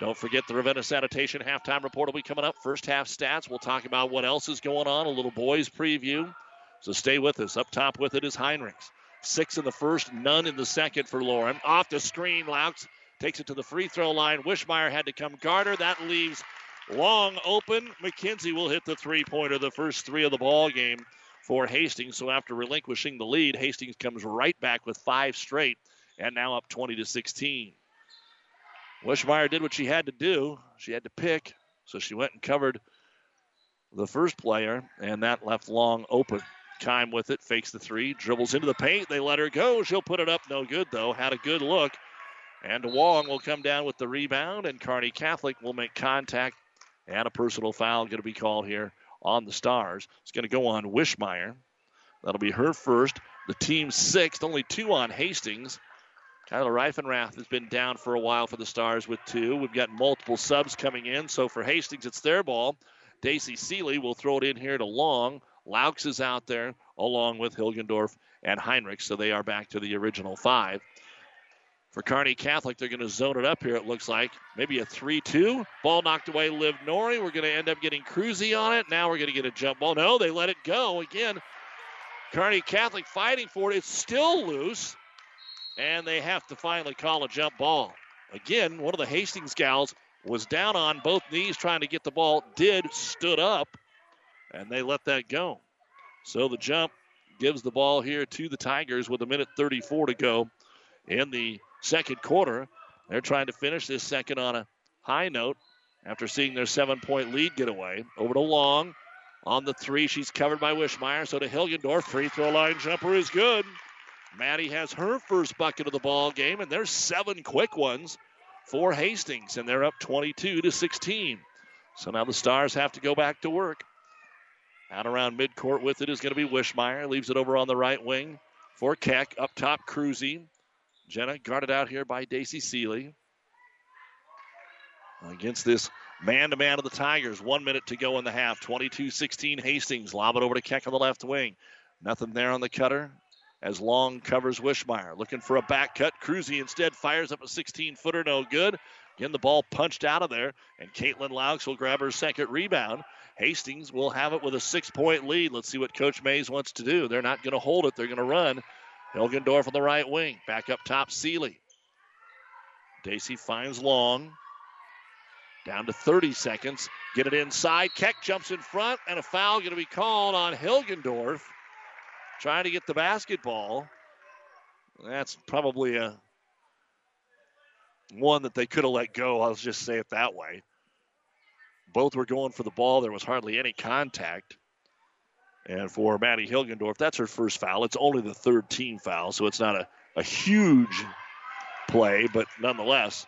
Don't forget the Ravenna Sanitation halftime report will be coming up. First half stats. We'll talk about what else is going on. A little boys preview. So stay with us. Up top with it is Heinrichs. Six in the first, none in the second for Lauren. Off the screen, Laux takes it to the free throw line. Wishmeyer had to come guard. That leaves long open. McKenzie will hit the three pointer, the first three of the ball game for Hastings. So after relinquishing the lead, Hastings comes right back with five straight and now up 20 to 16. Wishmeyer did what she had to do. She had to pick, so she went and covered the first player, and that left long open. Time with it, fakes the three, dribbles into the paint. They let her go. She'll put it up. No good, though. Had a good look. And Duong will come down with the rebound, and Kearney Catholic will make contact. And a personal foul going to be called here on the Stars. It's going to go on Wishmeyer. That'll be her first. The team sixth, only two on Hastings. Tyler Reifenrath has been down for a while for the Stars with two. We've got multiple subs coming in. So for Hastings, it's their ball. Daisy Seeley will throw it in here to Long. Laux is out there along with Hilgendorf and Heinrich. So they are back to the original five. For Kearney Catholic, they're going to zone it up here, it looks like. Maybe a 3 2. Ball knocked away, Liv Nori. We're going to end up getting Cruzy on it. Now we're going to get a jump ball. No, they let it go. Again, Kearney Catholic fighting for it. It's still loose and they have to finally call a jump ball. Again, one of the Hastings gals was down on both knees trying to get the ball, did, stood up, and they let that go. So the jump gives the ball here to the Tigers with a minute 34 to go in the second quarter. They're trying to finish this second on a high note after seeing their seven point lead get away. Over to Long on the three. She's covered by Wishmeyer. So to Hilgendorf. Free throw line jumper is good. Maddie has her first bucket of the ball game, and there's seven quick ones for Hastings, and they're up 22 to 16. So now the Stars have to go back to work. Out around midcourt with it is going to be Wishmeyer. Leaves it over on the right wing for Keck. Up top, Cruzy. Jenna guarded out here by Daisy Seeley. Against this man to man of the Tigers. One minute to go in the half. 22 16 Hastings. Lob it over to Keck on the left wing. Nothing there on the cutter as Long covers Wishmeyer. Looking for a back cut. Cruzy instead fires up a 16 footer, no good. Again, the ball punched out of there, and Caitlin Laux will grab her second rebound. Hastings will have it with a six point lead. Let's see what Coach Mays wants to do. They're not going to hold it, they're going to run. Hilgendorf on the right wing. Back up top, Seeley. Daisy finds Long. Down to 30 seconds. Get it inside. Keck jumps in front, and a foul going to be called on Hilgendorf trying to get the basketball. That's probably a one that they could have let go. I'll just say it that way. Both were going for the ball. There was hardly any contact. And for Maddie Hilgendorf, that's her first foul. It's only the third team foul, so it's not a, a huge play, but nonetheless,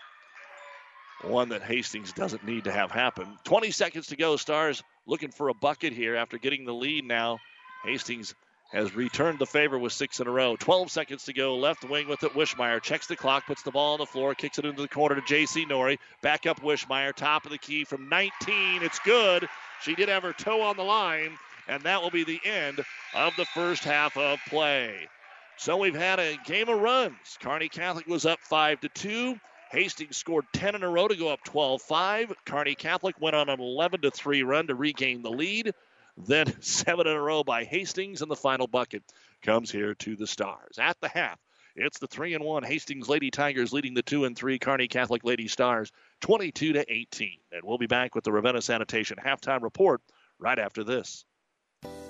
one that Hastings doesn't need to have happen. 20 seconds to go. Stars looking for a bucket here after getting the lead now. Hastings has returned the favor with six in a row. 12 seconds to go. Left wing with it. Wishmeyer checks the clock, puts the ball on the floor, kicks it into the corner to J.C. Nori. Back up Wishmeyer, top of the key from 19. It's good. She did have her toe on the line, and that will be the end of the first half of play. So we've had a game of runs. Kearney Catholic was up 5 to 2. Hastings scored 10 in a row to go up 12 5. Kearney Catholic went on an 11 to 3 run to regain the lead. Then seven in a row by Hastings, and the final bucket comes here to the Stars. At the half, it's the three and one Hastings Lady Tigers leading the two and three Kearney Catholic Lady Stars, 22 to 18. And we'll be back with the Ravenna Sanitation halftime report right after this.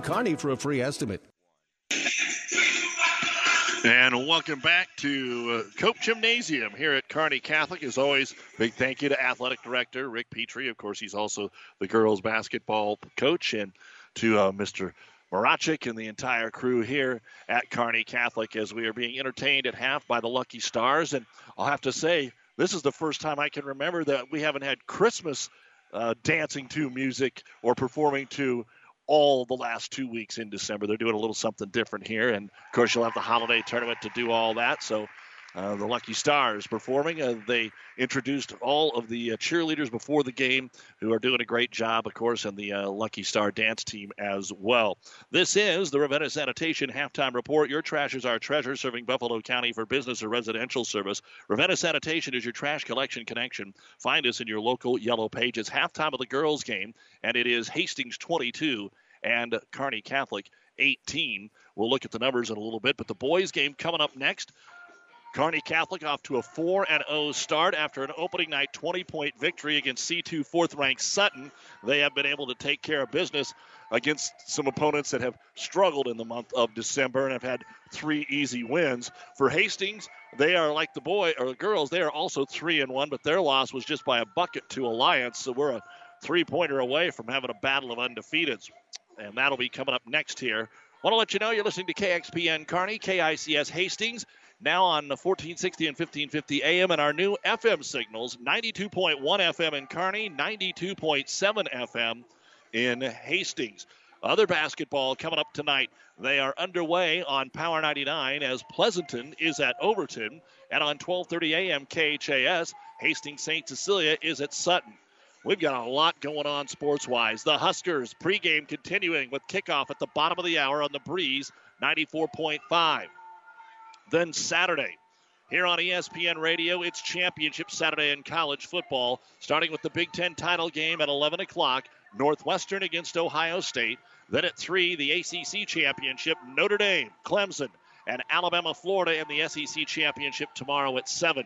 Kearney for a free estimate. And welcome back to uh, Cope Gymnasium here at Kearney Catholic. As always, big thank you to Athletic Director Rick Petrie. Of course, he's also the girls basketball coach, and to uh, Mr. Marachik and the entire crew here at Kearney Catholic as we are being entertained at half by the Lucky Stars. And I'll have to say, this is the first time I can remember that we haven't had Christmas uh, dancing to music or performing to all the last two weeks in December. They're doing a little something different here. And of course, you'll have the holiday tournament to do all that. So uh, the Lucky Stars performing. Uh, they introduced all of the uh, cheerleaders before the game who are doing a great job, of course, and the uh, Lucky Star dance team as well. This is the Ravenna Sanitation Halftime Report. Your trash is our treasure, serving Buffalo County for business or residential service. Ravenna Sanitation is your trash collection connection. Find us in your local Yellow Pages. Halftime of the girls' game, and it is Hastings 22 and Kearney Catholic 18. We'll look at the numbers in a little bit, but the boys' game coming up next. Kearney Catholic off to a 4 0 start after an opening night 20 point victory against C2 fourth ranked Sutton. They have been able to take care of business against some opponents that have struggled in the month of December and have had three easy wins. For Hastings, they are like the boy or the girls, they are also 3 and 1, but their loss was just by a bucket to Alliance, so we're a three pointer away from having a battle of undefeateds. And that'll be coming up next here. Want to let you know you're listening to KXPN Kearney, KICS Hastings, now on 1460 and 1550 AM and our new FM signals 92.1 FM in Kearney, 92.7 FM in Hastings. Other basketball coming up tonight. They are underway on Power 99 as Pleasanton is at Overton, and on 12:30 a.m. KHAS, Hastings St. Cecilia is at Sutton. We've got a lot going on sports wise. The Huskers pregame continuing with kickoff at the bottom of the hour on the breeze 94.5. Then Saturday, here on ESPN Radio, it's Championship Saturday in college football, starting with the Big Ten title game at 11 o'clock. Northwestern against Ohio State. Then at 3, the ACC Championship, Notre Dame, Clemson, and Alabama, Florida in the SEC Championship tomorrow at 7.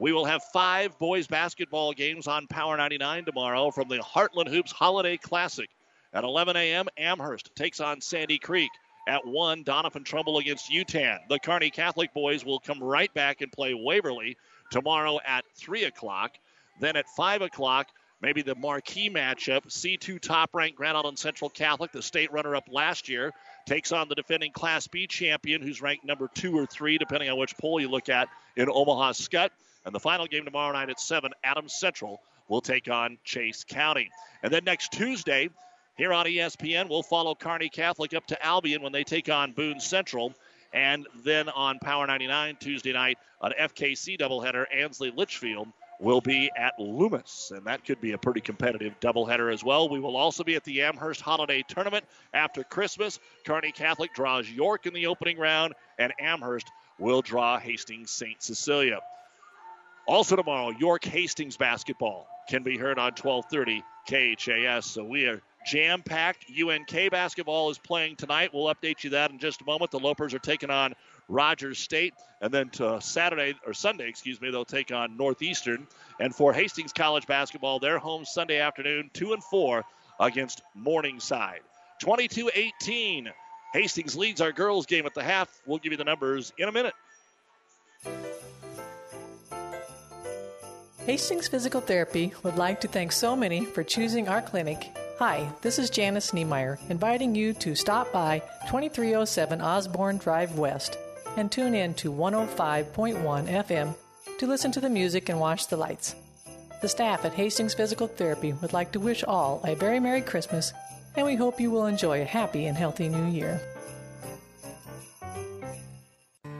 We will have five boys basketball games on Power 99 tomorrow from the Heartland Hoops Holiday Classic. At 11 a.m., Amherst takes on Sandy Creek. At 1, Doniphan-Trumbull against Yutan. The Kearney Catholic boys will come right back and play Waverly tomorrow at 3 o'clock. Then at 5 o'clock, maybe the marquee matchup. C2 top ranked Grand Island Central Catholic, the state runner up last year, takes on the defending Class B champion, who's ranked number two or three, depending on which poll you look at, in Omaha Skutt. And the final game tomorrow night at 7, Adams Central will take on Chase County. And then next Tuesday, here on ESPN, we'll follow Kearney Catholic up to Albion when they take on Boone Central. And then on Power 99 Tuesday night, an FKC doubleheader, Ansley Litchfield will be at Loomis, and that could be a pretty competitive doubleheader as well. We will also be at the Amherst Holiday Tournament after Christmas. Kearney Catholic draws York in the opening round, and Amherst will draw Hastings St. Cecilia. Also tomorrow, York Hastings basketball can be heard on 1230 KHAS. So we are jam packed. UNK basketball is playing tonight. We'll update you that in just a moment. The Lopers are taking on Rogers State. And then to Saturday or Sunday, excuse me, they'll take on Northeastern. And for Hastings College basketball, they're home Sunday afternoon, 2 and 4 against Morningside. 22 18. Hastings leads our girls game at the half. We'll give you the numbers in a minute. Hastings Physical Therapy would like to thank so many for choosing our clinic. Hi, this is Janice Niemeyer, inviting you to stop by 2307 Osborne Drive West and tune in to 105.1 FM to listen to the music and watch the lights. The staff at Hastings Physical Therapy would like to wish all a very Merry Christmas, and we hope you will enjoy a happy and healthy new year.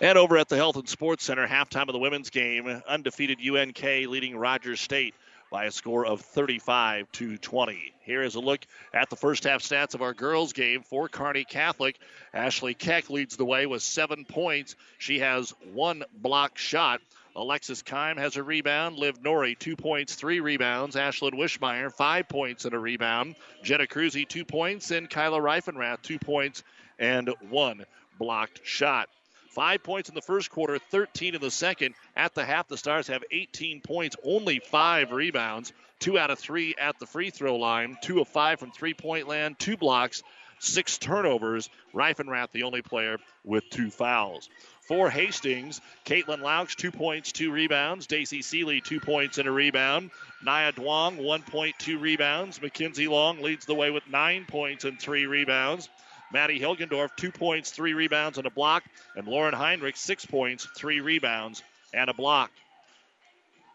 And over at the Health and Sports Center, halftime of the women's game, undefeated UNK leading Rogers State by a score of 35 to 20. Here is a look at the first half stats of our girls' game for Kearney Catholic. Ashley Keck leads the way with seven points. She has one block shot. Alexis Kime has a rebound. Liv Nori, two points, three rebounds. Ashlyn Wishmeyer, five points and a rebound. Jenna Cruzy, two points. And Kyla Reifenrath, two points and one blocked shot. Five points in the first quarter, 13 in the second. At the half, the Stars have 18 points, only five rebounds, two out of three at the free throw line, two of five from three point land, two blocks, six turnovers. Reifenrath, the only player with two fouls. For Hastings, Caitlin Laux, two points, two rebounds. Daisy Seeley, two points and a rebound. Nia Duong, one point, two rebounds. Mackenzie Long leads the way with nine points and three rebounds. Maddie Hilgendorf, two points, three rebounds, and a block. And Lauren Heinrich, six points, three rebounds, and a block.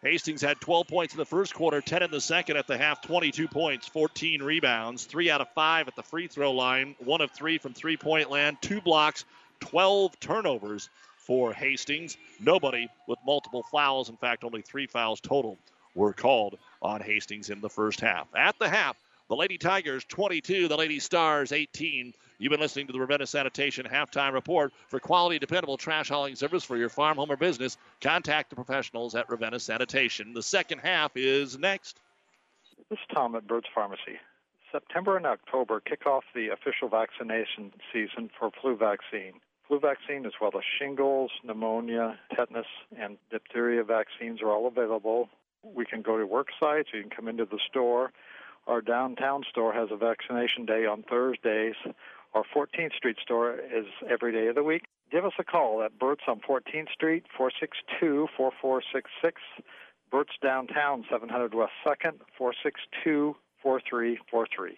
Hastings had 12 points in the first quarter, 10 in the second. At the half, 22 points, 14 rebounds, three out of five at the free throw line, one of three from three point land, two blocks, 12 turnovers for Hastings. Nobody with multiple fouls. In fact, only three fouls total were called on Hastings in the first half. At the half, the Lady Tigers 22, the Lady Stars 18. You've been listening to the Ravenna Sanitation halftime report. For quality, dependable trash hauling service for your farm, home, or business, contact the professionals at Ravenna Sanitation. The second half is next. This is Tom at Bird's Pharmacy. September and October kick off the official vaccination season for flu vaccine. Flu vaccine, as well as shingles, pneumonia, tetanus, and diphtheria vaccines are all available. We can go to work sites, you can come into the store. Our downtown store has a vaccination day on Thursdays. Our 14th Street store is every day of the week. Give us a call at Burt's on 14th Street, 462 4466. Burt's downtown, 700 West 2nd, 462 4343.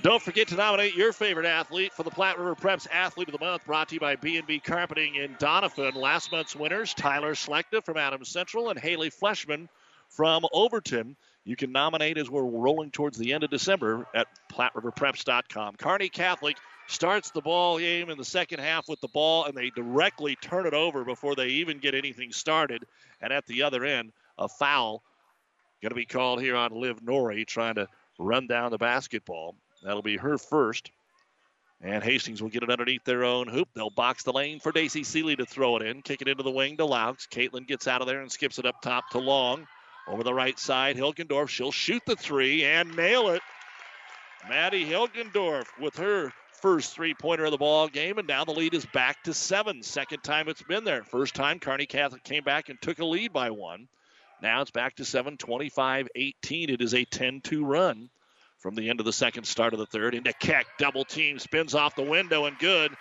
Don't forget to nominate your favorite athlete for the Platte River Preps Athlete of the Month, brought to you by B&B Carpeting in Doniphan. Last month's winners, Tyler Slechta from Adams Central and Haley Fleshman from Overton. You can nominate as we're rolling towards the end of December at PlatteRiverPreps.com. Kearney Catholic starts the ball game in the second half with the ball, and they directly turn it over before they even get anything started. And at the other end, a foul going to be called here on Liv Nori, trying to run down the basketball. That'll be her first. And Hastings will get it underneath their own hoop. They'll box the lane for Daisy Seeley to throw it in. Kick it into the wing to Laux. Caitlin gets out of there and skips it up top to Long. Over the right side, Hilgendorf. She'll shoot the three and nail it. Maddie Hilgendorf with her first three pointer of the ball game, and now the lead is back to seven. Second time it's been there. First time Kearney Catholic came back and took a lead by one. Now it's back to 7, 25 18. It is a 10 2 run from the end of the second, start of the third. Into Keck, double team, spins off the window and good.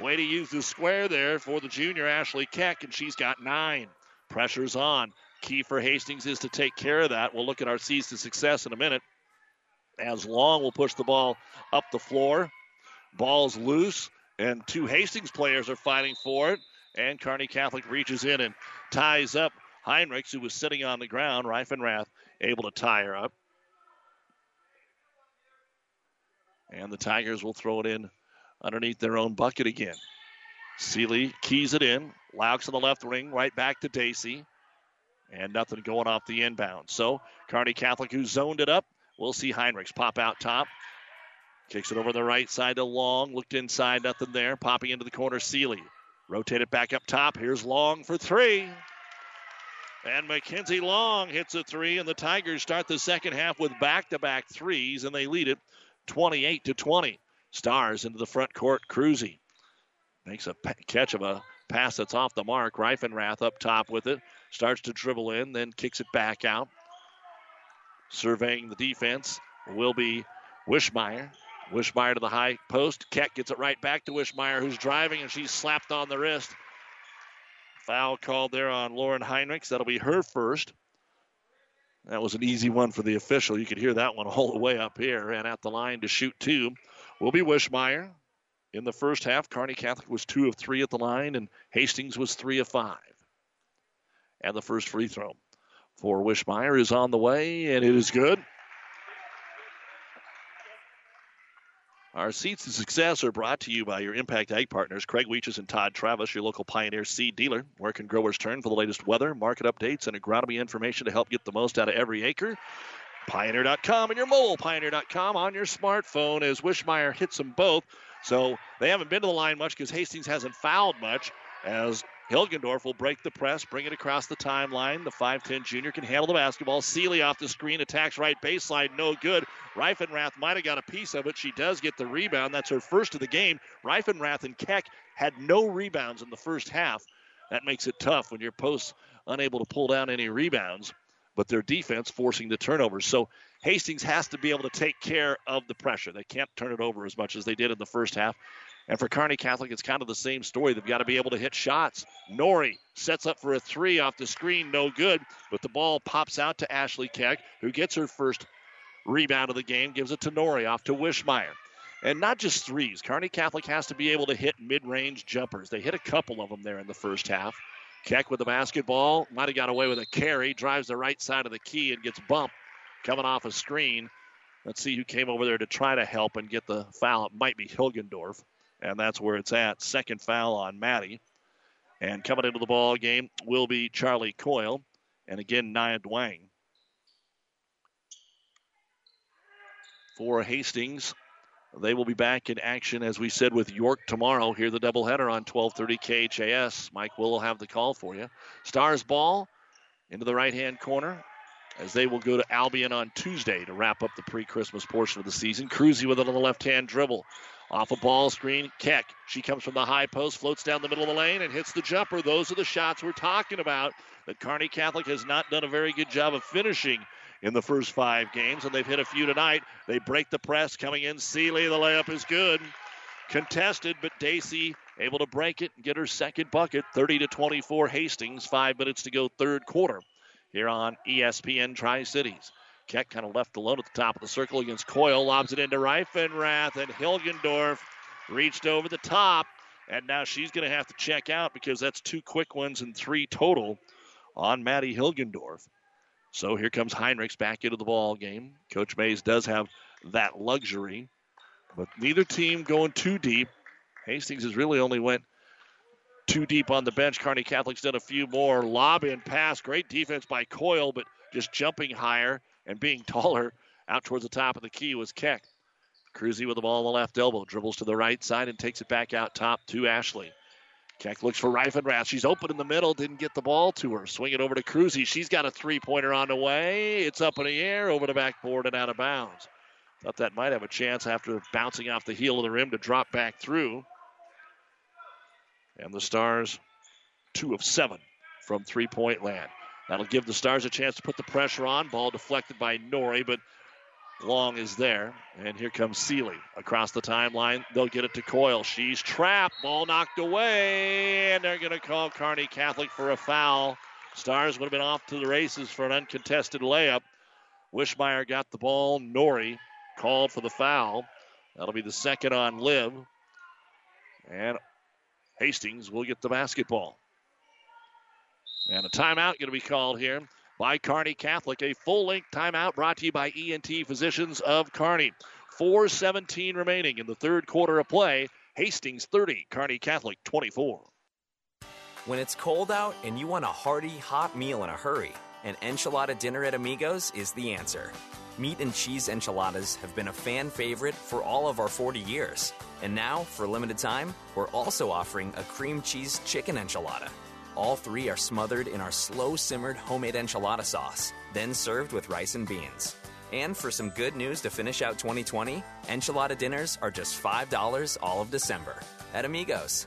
Way to use the square there for the junior Ashley Keck, and she's got nine. Pressure's on. Key for Hastings is to take care of that. We'll look at our seeds to success in a minute. As Long we'll push the ball up the floor. Ball's loose, and two Hastings players are fighting for it. And Kearney Catholic reaches in and ties up Heinrichs, who was sitting on the ground. Reifenrath able to tie her up. And the Tigers will throw it in underneath their own bucket again. Seeley keys it in. Laux on the left wing, right back to Daisy. And nothing going off the inbound. So Kearney Catholic, who zoned it up, we'll see Heinrichs pop out top. Kicks it over the right side to Long. Looked inside, nothing there. Popping into the corner, Seeley. Rotate it back up top. Here's Long for three. And Mackenzie Long hits a three, and the Tigers start the second half with back to back threes, and they lead it 28 to 20. Stars into the front court. Cruzy makes a catch of a pass that's off the mark. Reifenrath up top with it. Starts to dribble in, then kicks it back out. Surveying the defense will be Wishmeyer. Wishmeyer to the high post. Keck gets it right back to Wishmeyer, who's driving, and she's slapped on the wrist. Foul called there on Lauren Heinrichs. That'll be her first. That was an easy one for the official. You could hear that one all the way up here. And at the line to shoot two will be Wishmeyer. In the first half, Kearney Catholic was two of three at the line, and Hastings was three of five. And the first free throw for Wishmeyer is on the way, and it is good. Our seeds to success are brought to you by your Impact Ag partners, Craig Weeches and Todd Travis, your local Pioneer seed dealer. Where can growers turn for the latest weather, market updates, and agronomy information to help get the most out of every acre? Pioneer.com and your mobile Pioneer.com on your smartphone as Wishmeyer hits them both. So they haven't been to the line much because Hastings hasn't fouled much as Hilgendorf will break the press, bring it across the timeline. The 5'10 junior can handle the basketball. Seeley off the screen, attacks right baseline, no good. Reifenrath might have got a piece of it. She does get the rebound. That's her first of the game. Reifenrath and Keck had no rebounds in the first half. That makes it tough when your posts unable to pull down any rebounds, but their defense forcing the turnovers. So Hastings has to be able to take care of the pressure. They can't turn it over as much as they did in the first half. And for Kearney Catholic, it's kind of the same story. They've got to be able to hit shots. Nori sets up for a three off the screen, no good. But the ball pops out to Ashley Keck, who gets her first rebound of the game, gives it to Nori off to Wishmeyer. And not just threes. Kearney Catholic has to be able to hit mid range jumpers. They hit a couple of them there in the first half. Keck with the basketball, might have got away with a carry, drives the right side of the key and gets bumped coming off a screen. Let's see who came over there to try to help and get the foul. It might be Hilgendorf and that's where it's at. Second foul on Maddie. And coming into the ball game will be Charlie Coyle, and again Nia Duong. For Hastings, they will be back in action, as we said, with York tomorrow. Here, the doubleheader on 12:30 KHAS. Mike will have the call for you. Stars ball into the right-hand corner as they will go to Albion on Tuesday to wrap up the pre-Christmas portion of the season. Cruzy with it on the left-hand dribble. Off a ball screen, Keck. She comes from the high post, floats down the middle of the lane, and hits the jumper. Those are the shots we're talking about that Kearney Catholic has not done a very good job of finishing in the first five games, and they've hit a few tonight. They break the press coming in. Seeley, the layup is good. Contested, but Daisy able to break it and get her second bucket. 30 to 24 Hastings. Five minutes to go, third quarter here on ESPN Tri Cities. Keck kind of left alone at the top of the circle against Coyle. Lobs it into Reifenrath, and Hilgendorf reached over the top. And now she's going to have to check out because that's two quick ones and three total on Maddie Hilgendorf. So here comes Heinrichs back into the ball game. Coach Mays does have that luxury, but neither team going too deep. Hastings has really only went too deep on the bench. Kearney Catholic's done a few more. Lob in pass. Great defense by Coyle, but just jumping higher and being taller out towards the top of the key was Keck. Cruzy with the ball on the left elbow, dribbles to the right side and takes it back out top to Ashley. Keck looks for Reifenrath. She's open in the middle, didn't get the ball to her. Swing it over to Cruzy. She's got a three pointer on the way. It's up in the air, over the backboard, and out of bounds. Thought that might have a chance after bouncing off the heel of the rim to drop back through. And the Stars, two of seven from three point land. That'll give the Stars a chance to put the pressure on. Ball deflected by Nori, but Long is there. And here comes Seeley across the timeline. They'll get it to Coyle. She's trapped. Ball knocked away. And they're going to call Kearney Catholic for a foul. Stars would have been off to the races for an uncontested layup. Wishmeyer got the ball. Nori called for the foul. That'll be the second on Liv. And Hastings will get the basketball. And a timeout going to be called here by Kearney Catholic. A full length timeout brought to you by ENT Physicians of Kearney. 4.17 remaining in the third quarter of play. Hastings 30, Kearney Catholic 24. When it's cold out and you want a hearty, hot meal in a hurry, an enchilada dinner at Amigos is the answer. Meat and cheese enchiladas have been a fan favorite for all of our 40 years. And now, for a limited time, we're also offering a cream cheese chicken enchilada. All three are smothered in our slow simmered homemade enchilada sauce, then served with rice and beans. And for some good news to finish out 2020, enchilada dinners are just $5 all of December at Amigos.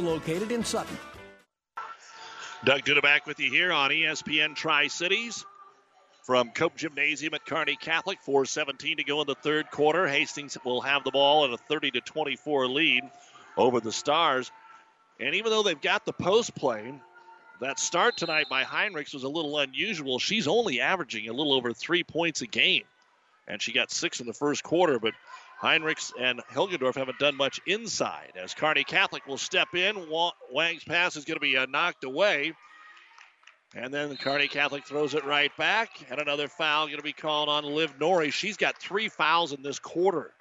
located in Sutton. Doug Duda back with you here on ESPN Tri Cities from Cope Gymnasium at Kearney Catholic. 4:17 to go in the third quarter. Hastings will have the ball in a 30 to 24 lead over the Stars. And even though they've got the post play, that start tonight by Heinrichs was a little unusual. She's only averaging a little over three points a game, and she got six in the first quarter. But Heinrichs and Hilgendorf haven't done much inside. As Kearney Catholic will step in, Duong's pass is going to be uh, knocked away. And then Kearney Catholic throws it right back. And another foul going to be called on Liv Nori. She's got three fouls in this quarter.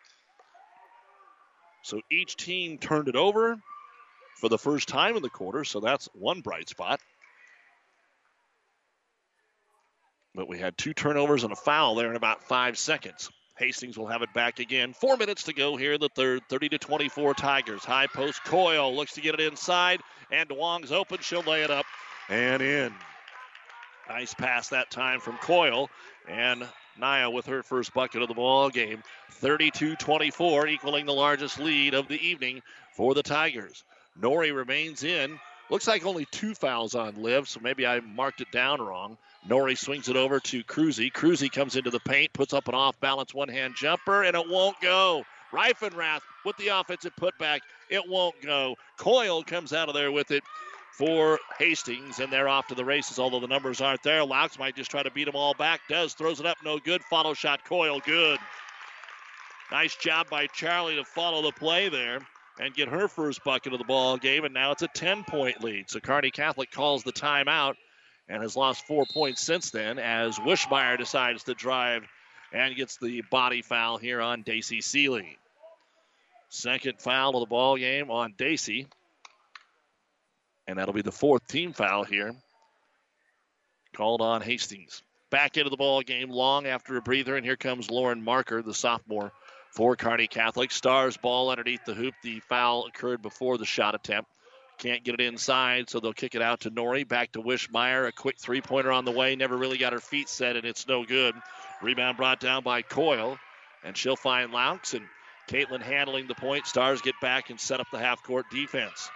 So each team turned it over for the first time in the quarter. So that's one bright spot. But we had two turnovers and a foul there in about five seconds. Hastings will have it back again. Four minutes to go here in the third. 30 to 24 Tigers. High post Coyle looks to get it inside, and Duong's open. She'll lay it up and in. Nice pass that time from Coyle, and Naya with her first bucket of the ball game. 32-24, equaling the largest lead of the evening for the Tigers. Nori remains in. Looks like only two fouls on Liv, so maybe I marked it down wrong. Nori swings it over to Cruzy. Cruzy comes into the paint, puts up an off balance one hand jumper, and it won't go. Reifenrath with the offensive putback. It won't go. Coyle comes out of there with it for Hastings, and they're off to the races, although the numbers aren't there. Laux might just try to beat them all back. Does, throws it up, no good. Follow shot, Coyle, good. Nice job by Charlie to follow the play there and get her first bucket of the ball game, and now it's a 10 point lead. So Kearney Catholic calls the timeout and has lost four points since then as Wishmeyer decides to drive and gets the body foul here on Daisy Seeley. Second foul of the ball game on Daisy. And that'll be the fourth team foul here. Called on Hastings. Back into the ball game long after a breather, and here comes Lauren Marker, the sophomore for Kearney Catholic. Stars ball underneath the hoop. The foul occurred before the shot attempt. Can't get it inside, so they'll kick it out to Nori. Back to Wishmeyer. A quick three pointer on the way. Never really got her feet set, and it's no good. Rebound brought down by Coyle, and she'll find Laux. And Caitlin handling the point. Stars get back and set up the half court defense.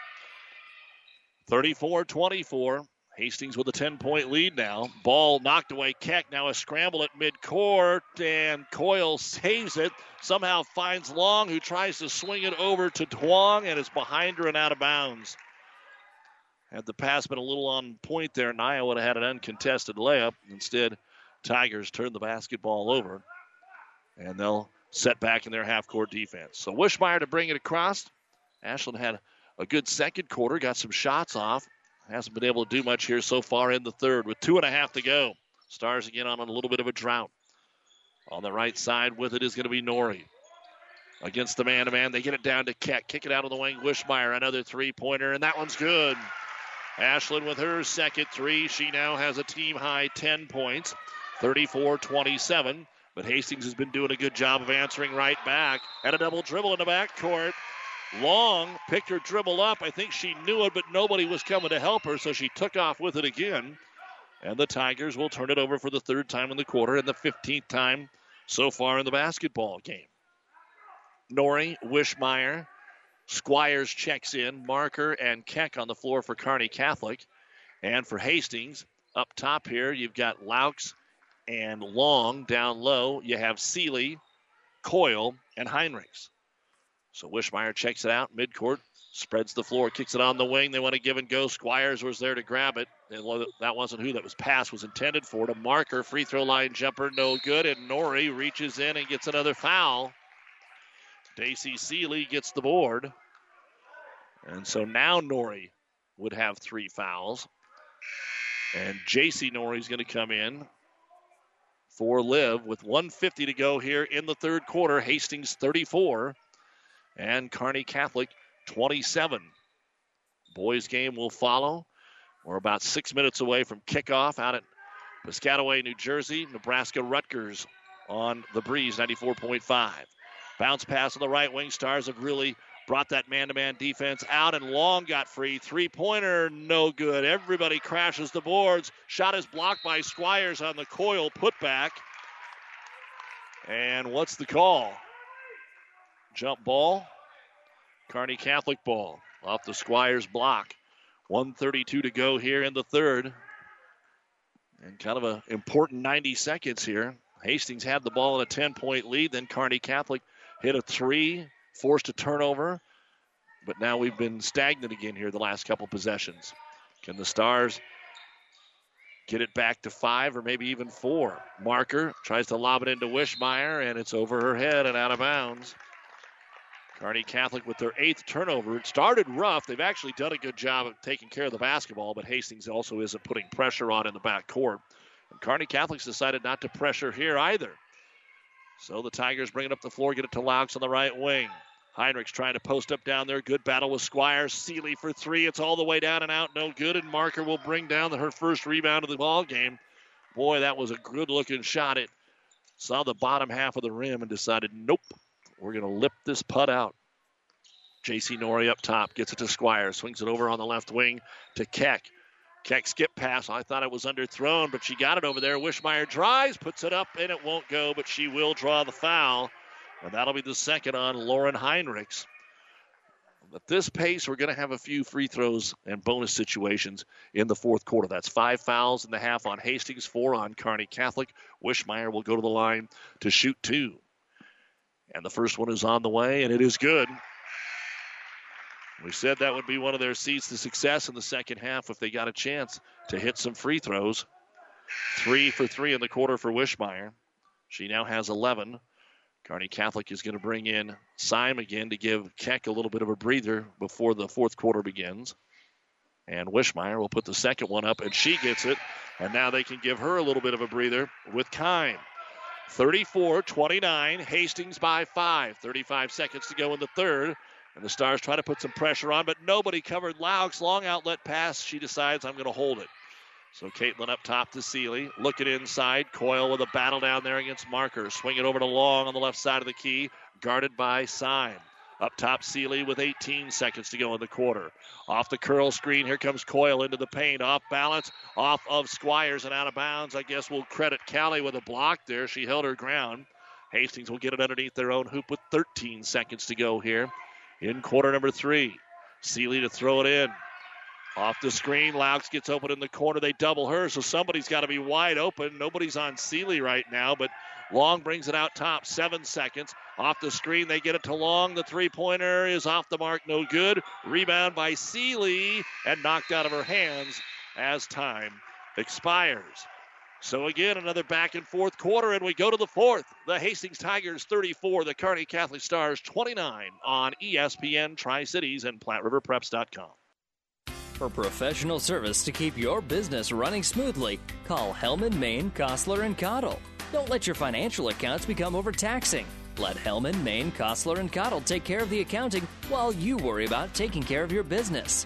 34 24. Hastings with a 10 point lead now. Ball knocked away. Keck now a scramble at midcourt, and Coyle saves it. Somehow finds Long, who tries to swing it over to Duong and is behind her and out of bounds. Had the pass been a little on point there, Nia would have had an uncontested layup. Instead, Tigers turn the basketball over, and they'll set back in their half court defense. So Wishmeyer to bring it across. Ashlyn had a good second quarter, got some shots off. Hasn't been able to do much here so far in the third with two and a half to go. Stars again on a little bit of a drought. On the right side with it is going to be Nori. Against the man to man, they get it down to Keck. Kick it out of the wing. Wishmeyer, another three pointer, and that one's good. Ashlyn with her second three. She now has a team high 10 points, 34 27. But Hastings has been doing a good job of answering right back. And a double dribble in the backcourt. Long picked her dribble up. I think she knew it, but nobody was coming to help her, so she took off with it again. And the Tigers will turn it over for the third time in the quarter and the 15th time so far in the basketball game. Nori, Wishmeyer, Squires checks in, Marker and Keck on the floor for Kearney Catholic. And for Hastings, up top here, you've got Laux and Long down low. You have Seeley, Coyle, and Heinrichs. So Wishmeyer checks it out midcourt, spreads the floor, kicks it on the wing. They want to give and go. Squires was there to grab it. And that wasn't who that was pass was intended for. To Marker, free throw line jumper, no good. And Nori reaches in and gets another foul. Daisy Seeley gets the board. And so now Nori would have three fouls. And JC is going to come in for Liv with 150 to go here in the third quarter. Hastings 34 and Kearney Catholic 27. Boys game will follow. We're about six minutes away from kickoff out at Piscataway, New Jersey. Nebraska Rutgers on the breeze 94.5. Bounce pass on the right wing. Stars have really brought that man to man defense out, and Long got free. Three pointer, no good. Everybody crashes the boards. Shot is blocked by Squires on the Coyle putback. And what's the call? Jump ball. Kearney Catholic ball off the Squires block. 132 to go here in the third. And kind of an important 90 seconds here. Hastings had the ball in a 10 point lead. Then Kearney Catholic hit a three, forced a turnover. But now we've been stagnant again here the last couple possessions. Can the Stars get it back to five or maybe even four? Marker tries to lob it into Wishmeyer, and it's over her head and out of bounds. Kearney Catholic with their eighth turnover. It started rough. They've actually done a good job of taking care of the basketball, but Hastings also isn't putting pressure on in the back court. And Kearney Catholic's decided not to pressure here either. So the Tigers bring it up the floor, get it to Laux on the right wing. Heinrichs trying to post up down there. Good battle with Squires. Seeley for three. It's all the way down and out. No good. And Marker will bring down her first rebound of the ball game. Boy, that was a good looking shot. It saw the bottom half of the rim and decided, nope, we're going to lip this putt out. JC Nori up top gets it to Squires. Swings it over on the left wing to Keck. Keck skip pass. I thought it was underthrown, but she got it over there. Wishmeyer drives, puts it up, and it won't go, but she will draw the foul. And that'll be the second on Lauren Heinrichs. At this pace, we're going to have a few free throws and bonus situations in the fourth quarter. That's five fouls in the half on Hastings, four on Kearney Catholic. Wishmeyer will go to the line to shoot two. And the first one is on the way, and it is good. We said that would be one of their seeds to success in the second half if they got a chance to hit some free throws. Three for three in the quarter for Wishmeyer. She now has 11. Kearney Catholic is going to bring in Syme again to give Keck a little bit of a breather before the fourth quarter begins. And Wishmeyer will put the second one up, and she gets it. And now they can give her a little bit of a breather with Kime. 34 29, Hastings by five. 35 seconds to go in the third. And the Stars try to put some pressure on, but nobody covered Laux. Long outlet pass. She decides I'm going to hold it. So Caitlin up top to Seeley. Looking inside. Coyle with a battle down there against Marker. Swing it over to Long on the left side of the key. Guarded by Syme. Up top, Seeley with 18 seconds to go in the quarter. Off the curl screen, here comes Coyle into the paint. Off balance, off of Squires and out of bounds. I guess we'll credit Callie with a block there. She held her ground. Hastings will get it underneath their own hoop with 13 seconds to go here in quarter number three. Seeley to throw it in. Off the screen, Laux gets open in the corner. They double her, so somebody's got to be wide open. Nobody's on Seeley right now, but Long brings it out top, seven seconds. Off the screen, they get it to Long. The three pointer is off the mark, no good. Rebound by Seeley and knocked out of her hands as time expires. So again, another back and forth quarter, and we go to the fourth. The Hastings Tigers 34, the Kearney Catholic Stars 29 on ESPN Tri Cities and PlatteRiverPreps.com. For professional service to keep your business running smoothly, call Hellman, Maine, Kostler, and Cottle. Don't let your financial accounts become overtaxing. Let Hellman, Maine, Kostler, and Cottle take care of the accounting while you worry about taking care of your business.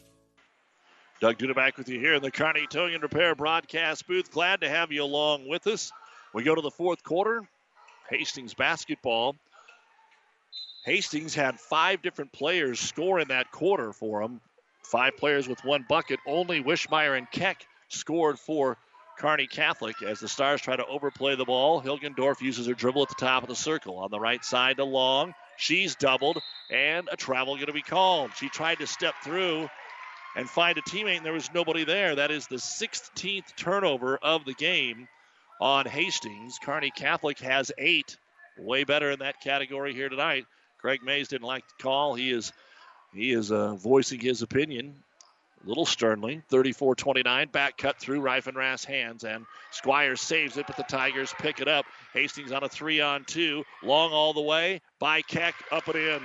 Doug Duda back with you here in the Kearney Towing Repair broadcast booth. Glad to have you along with us. We go to the fourth quarter. Hastings basketball. Hastings had five different players score in that quarter for them. Five players with one bucket. Only Wishmeyer and Keck scored for Kearney Catholic as the Stars try to overplay the ball. Hilgendorf uses her dribble at the top of the circle. On the right side to Long. She's doubled, and a travel going to be called. She tried to step through and find a teammate, and there was nobody there. That is the 16th turnover of the game on Hastings. Kearney Catholic has eight. Way better in that category here tonight. Craig Mays didn't like the call. He is he is uh, voicing his opinion a little sternly. 34-29, back cut through Reifenrath's hands, and Squires saves it, but the Tigers pick it up. Hastings on a three-on-two, long all the way by Keck, up and in.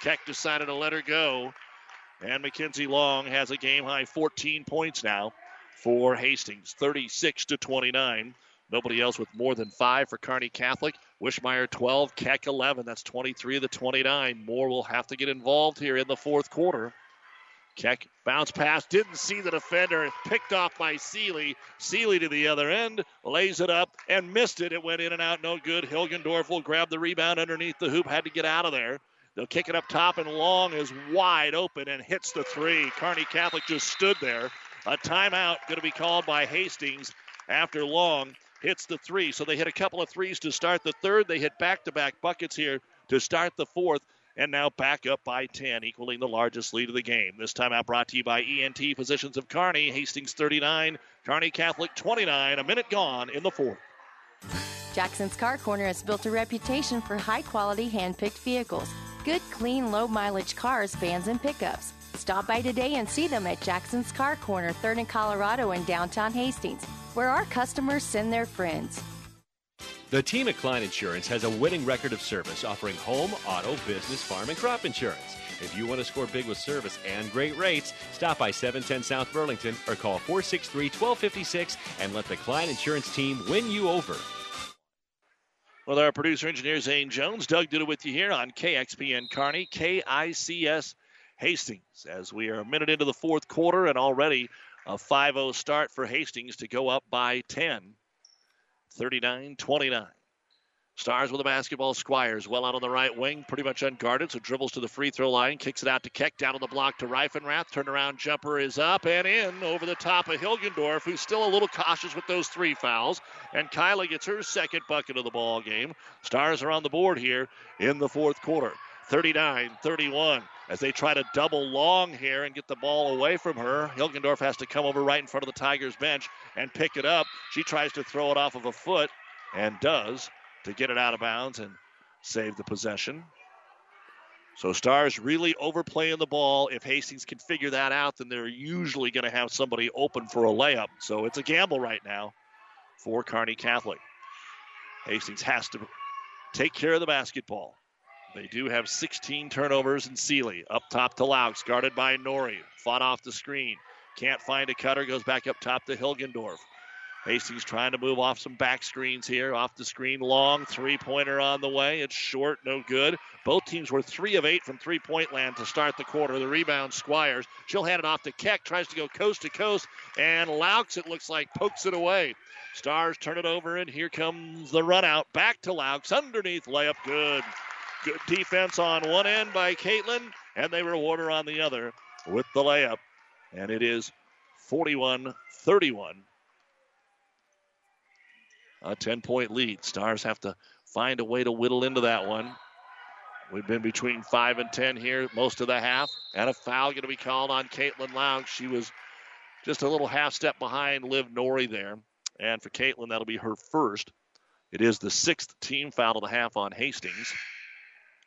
Keck decided to let her go. And Mackenzie Long has a game high 14 points now for Hastings, 36 to 29. Nobody else with more than five for Kearney Catholic. Wishmeyer 12, Keck 11. That's 23 of the 29. More will have to get involved here in the fourth quarter. Keck bounce pass, didn't see the defender, picked off by Seeley. Seeley to the other end, lays it up and missed it. It went in and out, no good. Hilgendorf will grab the rebound underneath the hoop, had to get out of there. They'll kick it up top, and Long is wide open and hits the three. Kearney Catholic just stood there. A timeout going to be called by Hastings after Long hits the three. So they hit a couple of threes to start the third. They hit back to back buckets here to start the fourth. And now back up by 10, equaling the largest lead of the game. This timeout brought to you by ENT Physicians of Kearney. Hastings 39, Kearney Catholic 29. A minute gone in the fourth. Jackson's Car Corner has built a reputation for high quality hand picked vehicles. Good, clean, low mileage cars, vans, and pickups. Stop by today and see them at Jackson's Car Corner, 3rd and Colorado in downtown Hastings, where our customers send their friends. The team at Klein Insurance has a winning record of service offering home, auto, business, farm, and crop insurance. If you want to score big with service and great rates, stop by 710 South Burlington or call 463 1256 and let the Klein Insurance team win you over. With our producer engineer Zane Jones, Doug did it with you here on KXPN Kearney, KICS Hastings. As we are a minute into the fourth quarter and already a 5 0 start for Hastings to go up by 10, 39 29. Stars with a basketball. Squires well out on the right wing, pretty much unguarded, so dribbles to the free throw line, kicks it out to Keck, down on the block to Reifenrath. Turnaround jumper is up and in over the top of Hilgendorf, who's still a little cautious with those three fouls. And Kyla gets her second bucket of the ball game. Stars are on the board here in the fourth quarter. 39 31 as they try to double long here and get the ball away from her. Hilgendorf has to come over right in front of the Tigers bench and pick it up. She tries to throw it off of a foot and does to get it out of bounds and save the possession. So Stars really overplaying the ball. If Hastings can figure that out, then they're usually going to have somebody open for a layup. So it's a gamble right now for Kearney Catholic. Hastings has to take care of the basketball. They do have 16 turnovers in Seeley. Up top to Laux, guarded by Nori. Fought off the screen. Can't find a cutter, goes back up top to Hilgendorf. Hastings trying to move off some back screens here. Off the screen, long three pointer on the way. It's short, no good. Both teams were three of eight from three point land to start the quarter. The rebound, Squires. She'll hand it off to Keck, tries to go coast to coast, and Laux, it looks like, pokes it away. Stars turn it over, and here comes the run out. Back to Laux, underneath layup, good. Good defense on one end by Caitlin, and they reward her on the other with the layup. And it is 41 31 a 10 point lead. Stars have to find a way to whittle into that one. We've been between 5 and 10 here most of the half. And a foul going to be called on Caitlin Laux. She was just a little half step behind Liv Nori there. And for Caitlin, that'll be her first. It is the sixth team foul of the half on Hastings.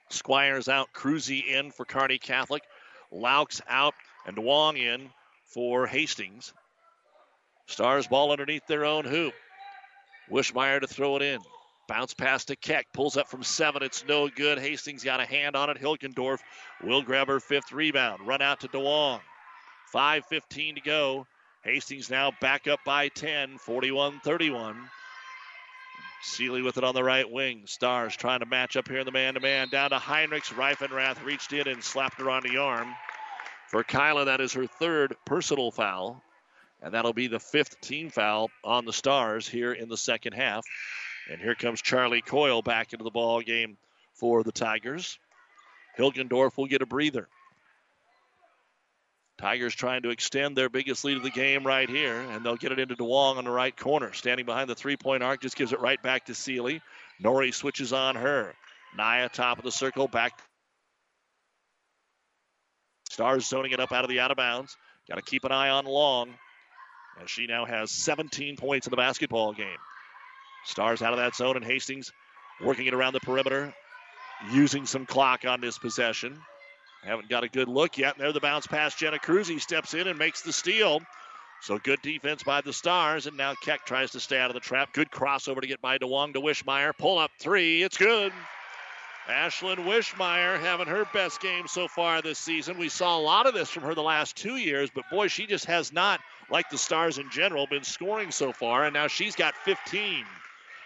Squires out, Cruzy in for Kearney Catholic, Laux out, and Duong in for Hastings. Stars ball underneath their own hoop. Wishmeyer to throw it in. Bounce pass to Keck. Pulls up from seven. It's no good. Hastings got a hand on it. Hilgendorf will grab her fifth rebound. Run out to Duong. 5.15 to go. Hastings now back up by 10, 41 31. Seeley with it on the right wing. Stars trying to match up here in the man to man. Down to Heinrichs. Reifenrath reached in and slapped her on the arm. For Kyla, that is her third personal foul. And that'll be the fifth team foul on the Stars here in the second half. And here comes Charlie Coyle back into the ball game for the Tigers. Hilgendorf will get a breather. Tigers trying to extend their biggest lead of the game right here, and they'll get it into Duong on the right corner. Standing behind the three point arc, just gives it right back to Seeley. Nori switches on her. Naya, top of the circle, back. Stars zoning it up out of the out of bounds. Got to keep an eye on Long. As she now has 17 points in the basketball game. Stars out of that zone, and Hastings working it around the perimeter, using some clock on this possession. Haven't got a good look yet. There the bounce pass. Jenna Cruz. Steps in and makes the steal. So good defense by the Stars. And now Keck tries to stay out of the trap. Good crossover to get by Duong to Wishmeyer. Pull up three. It's good. Ashlyn Wishmeyer having her best game so far this season. We saw a lot of this from her the last two years, but boy, she just has not, like the Stars in general, been scoring so far. And now she's got 15.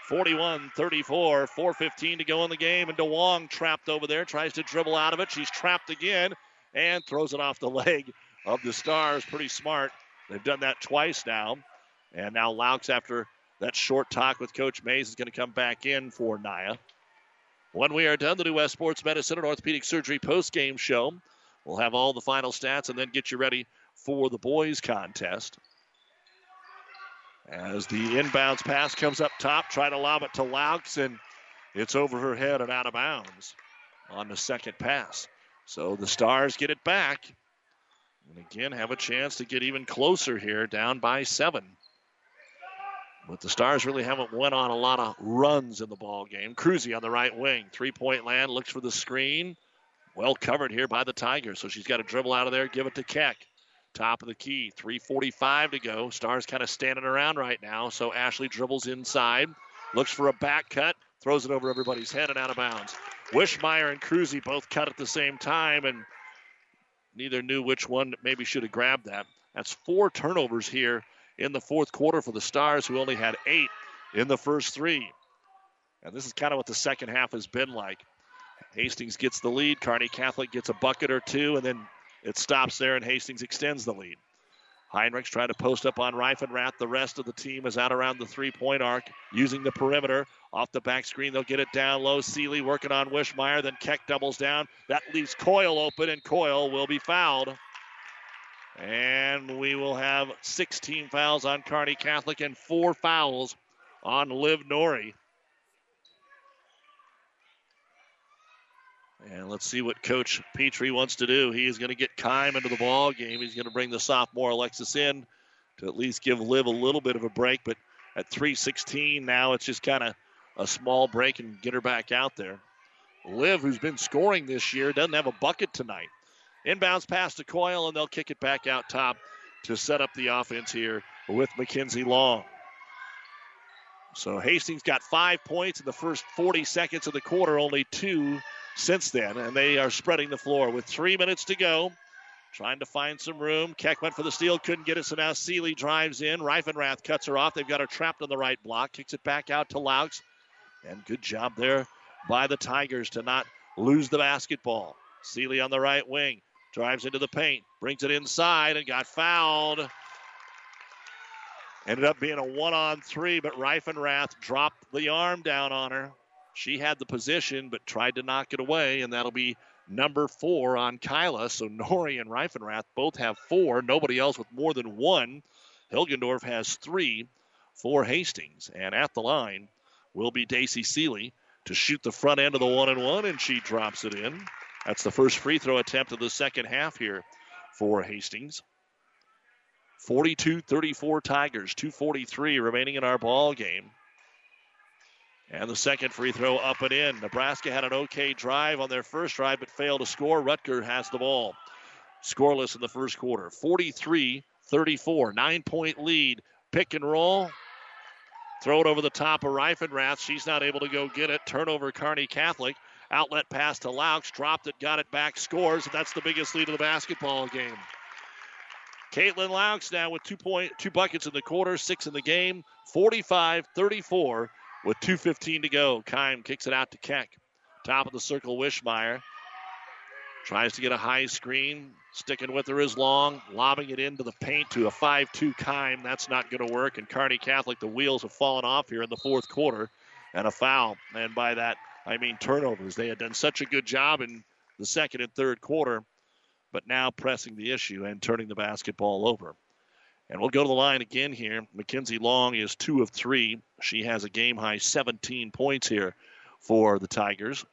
41 34, 4.15 to go in the game. And Duong trapped over there, tries to dribble out of it. She's trapped again and throws it off the leg of the Stars. Pretty smart. They've done that twice now. And now Laux, after that short talk with Coach Mays, is going to come back in for Naya. When we are done, the New West Sports Medicine and Orthopedic Surgery post-game show. We'll have all the final stats and then get you ready for the boys contest. As the inbounds pass comes up top, try to lob it to Laux, and it's over her head and out of bounds on the second pass. So the Stars get it back. And again, have a chance to get even closer here, down by seven. But the Stars really haven't went on a lot of runs in the ball game. Cruzy on the right wing, three-point land, looks for the screen. Well covered here by the Tigers, so she's got to dribble out of there, give it to Keck. Top of the key, 3:45 to go. Stars kind of standing around right now, so Ashley dribbles inside, looks for a back cut, throws it over everybody's head and out of bounds. Wishmeyer and Cruzy both cut at the same time, and neither knew which one maybe should have grabbed that. That's four turnovers here in the fourth quarter for the Stars, who only had eight in the first three. And this is kind of what the second half has been like. Hastings gets the lead. Kearney Catholic gets a bucket or two, and then it stops there, and Hastings extends the lead. Heinrichs trying to post up on Reifenrath. The rest of the team is out around the three point arc using the perimeter. Off the back screen, they'll get it down low. Seeley working on Wishmeyer. Then Keck doubles down. That leaves Coyle open, and Coyle will be fouled. And we will have 16 fouls on Kearney Catholic and four fouls on Liv Nori. And let's see what Coach Petrie wants to do. He is going to get Kime into the ball game. He's going to bring the sophomore Alexis in to at least give Liv a little bit of a break. But at 3:16 now, it's just kind of a small break and get her back out there. Liv, who's been scoring this year, doesn't have a bucket tonight. Inbounds pass to Coyle, and they'll kick it back out top to set up the offense here with Mackenzie Long. So Hastings got five points in the first 40 seconds of the quarter, only two since then, and they are spreading the floor with three minutes to go. Trying to find some room. Keck went for the steal, couldn't get it, so now Seeley drives in. Reifenrath cuts her off. They've got her trapped on the right block, kicks it back out to Laux. And good job there by the Tigers to not lose the basketball. Seeley on the right wing drives into the paint, brings it inside, and got fouled. Ended up being a one on three, but Reifenrath dropped the arm down on her. She had the position, but tried to knock it away, and that'll be number four on Kyla. So Nori and Reifenrath both have four. Nobody else with more than one. Hilgendorf has three for Hastings. And at the line will be Daisy Seeley to shoot the front end of the one and one, and she drops it in. That's the first free throw attempt of the second half here for Hastings. 42 34 Tigers, 243 remaining in our ball game. And the second free throw up and in. Nebraska had an okay drive on their first drive, but failed to score. Rutger has the ball. Scoreless in the first quarter. 43 34, nine point lead. Pick and roll. Throw it over the top of Reifenrath. She's not able to go get it. Turnover, Kearney Catholic. Outlet pass to Laux. Dropped it, got it back, scores. That's the biggest lead of the basketball game. Caitlin Laux now with two point two buckets in the quarter, six in the game, 45-34 with 2.15 to go. Keim kicks it out to Keck. Top of the circle, Wishmeyer. Tries to get a high screen. Sticking with her is Long. Lobbing it into the paint to a 5 2 Keim. That's not going to work. And Kearney Catholic, the wheels have fallen off here in the fourth quarter. And a foul. And by that, I mean turnovers. They had done such a good job in the second and third quarter but now pressing the issue and turning the basketball over. And we'll go to the line again here. Mackenzie Long is two of three. She has a game high 17 points here for the Tigers.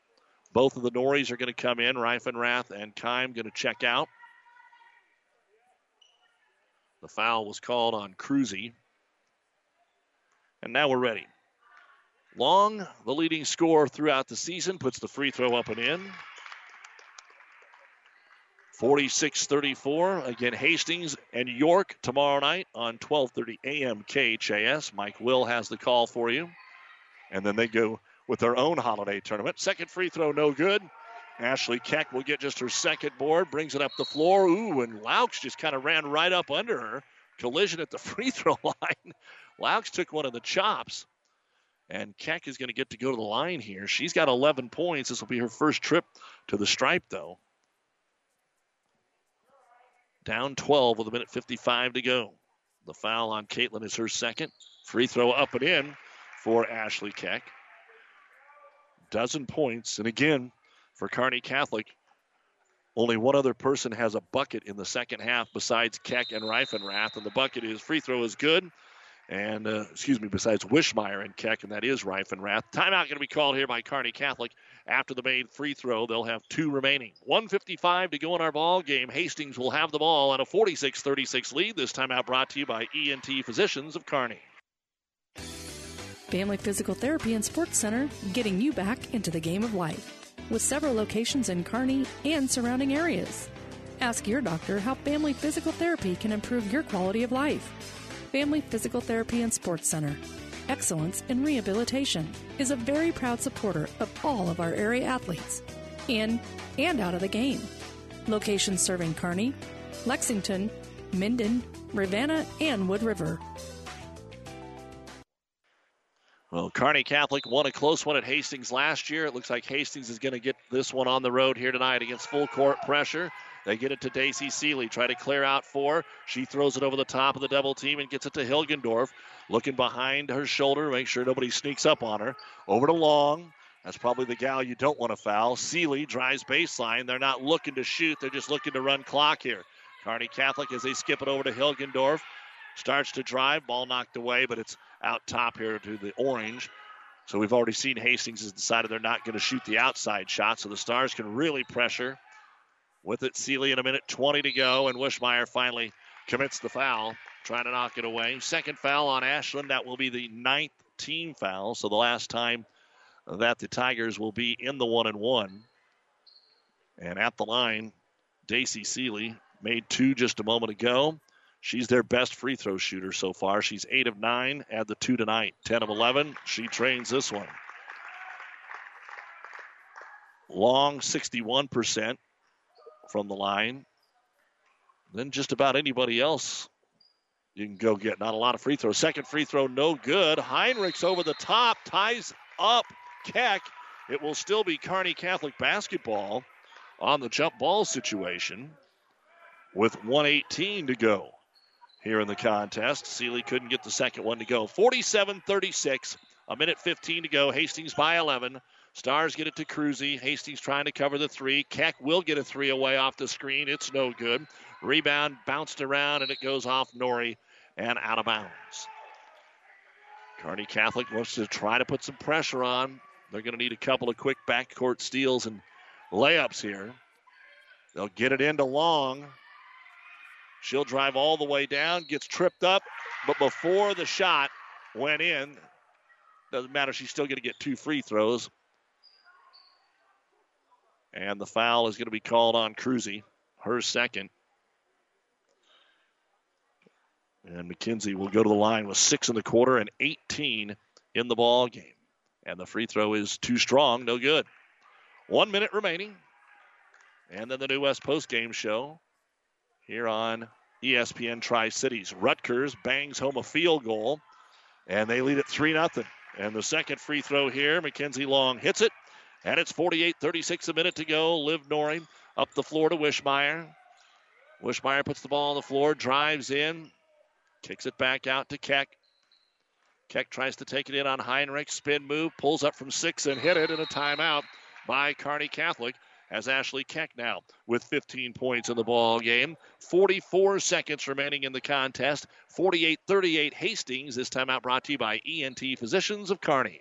Both of the Norries are going to come in. Reifenrath and Keim going to check out. The foul was called on Cruzy. And now we're ready. Long, the leading scorer throughout the season, puts the free throw up and in. 46 34. Again, Hastings and York tomorrow night on 12:30 a.m. KHAS. Mike Will has the call for you. And then they go with their own holiday tournament. Second free throw, no good. Ashley Keck will get just her second board, brings it up the floor. Ooh, and Laux just kind of ran right up under her. Collision at the free throw line. Laux took one of the chops. And Keck is going to get to go to the line here. She's got 11 points. This will be her first trip to the stripe, though. Down 12 with a minute 55 to go. The foul on Caitlin is her second. Free throw up and in for Ashley Keck. Dozen points. And again, for Kearney Catholic, only one other person has a bucket in the second half besides Keck and Reifenrath. And the bucket is free throw is good. And, uh, excuse me, besides Wishmeyer and Keck, and that is Reifenrath. Timeout going to be called here by Kearney Catholic after the main free throw. They'll have two remaining. 155 to go in our ball game. Hastings will have the ball on a 46 36 lead. This timeout brought to you by ENT Physicians of Kearney. Family Physical Therapy and Sports Center, getting you back into the game of life. With several locations in Kearney and surrounding areas. Ask your doctor how Family Physical Therapy can improve your quality of life. Family Physical Therapy and Sports Center, Excellence in Rehabilitation is a very proud supporter of all of our area athletes, in and out of the game. Locations serving Kearney, Lexington, Minden, Ravenna, and Wood River. Well, Kearney Catholic won a close one at Hastings last year. It looks like Hastings is going to get this one on the road here tonight against full court pressure. They get it to Daisy Seeley. Try to clear out four. She throws it over the top of the double team and gets it to Hilgendorf. Looking behind her shoulder, make sure nobody sneaks up on her. Over to Long. That's probably the gal you don't want to foul. Seeley drives baseline. They're not looking to shoot, they're just looking to run clock here. Kearney Catholic as they skip it over to Hilgendorf. Starts to drive, ball knocked away, but it's out top here to the orange. So we've already seen Hastings has decided they're not going to shoot the outside shot, so the Stars can really pressure with it, Seeley in a minute 20 to go, and Wishmeyer finally commits the foul, trying to knock it away. Second foul on Ashlyn. That will be the ninth team foul. So the last time that the Tigers will be in the one and one. And at the line, Daisy Seeley made two just a moment ago. She's their best free throw shooter so far. She's 8 of 9. Add the 2 tonight. 10 of 11. She trains this one. Long 61% from the line. Then just about anybody else you can go get. Not a lot of free throws. Second free throw, no good. Heinrichs over the top, ties up Keck. It will still be Kearney Catholic basketball on the jump ball situation with 118 to go here in the contest. Seeley couldn't get the second one to go. 47 36, a minute 15 to go. Hastings by 11. Stars get it to Cruzy. Hastings trying to cover the three. Keck will get a three away off the screen. It's no good. Rebound bounced around and it goes off Nori and out of bounds. Kearney Catholic wants to try to put some pressure on. They're going to need a couple of quick backcourt steals and layups here. They'll get it into Long. She'll drive all the way down, gets tripped up, but before the shot went in, doesn't matter. She's still going to get two free throws. And the foul is going to be called on Cruzy, her second. And McKenzie will go to the line with six in the quarter and 18 in the ball game. And the free throw is too strong, no good. One minute remaining. And then the New West Post game show here on ESPN Tri Cities. Rutgers bangs home a field goal, and they lead it 3 0. And the second free throw here, Mackenzie Long hits it, and it's 48 36 a minute to go. Liv Nori up the floor to Wishmeyer. Wishmeyer puts the ball on the floor, drives in, kicks it back out to Keck. Keck tries to take it in on Heinrich. Spin move, pulls up from six and hit it, in a timeout by Kearney Catholic as Ashley Keck now with 15 points in the ball game. 44 seconds remaining in the contest. 48-38 Hastings. This timeout brought to you by ENT Physicians of Kearney.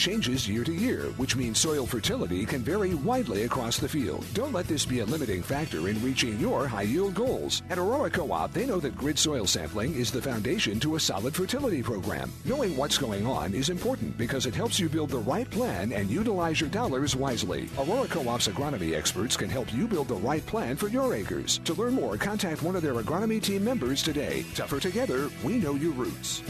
changes year to year, which means soil fertility can vary widely across the field. Don't let this be a limiting factor in reaching your high yield goals. At Aurora Co op, they know that grid soil sampling is the foundation to a solid fertility program. Knowing what's going on is important because it helps you build the right plan and utilize your dollars wisely. Aurora Co op's agronomy experts can help you build the right plan for your acres. To learn more, contact one of their agronomy team members today. Tougher together, we know your roots.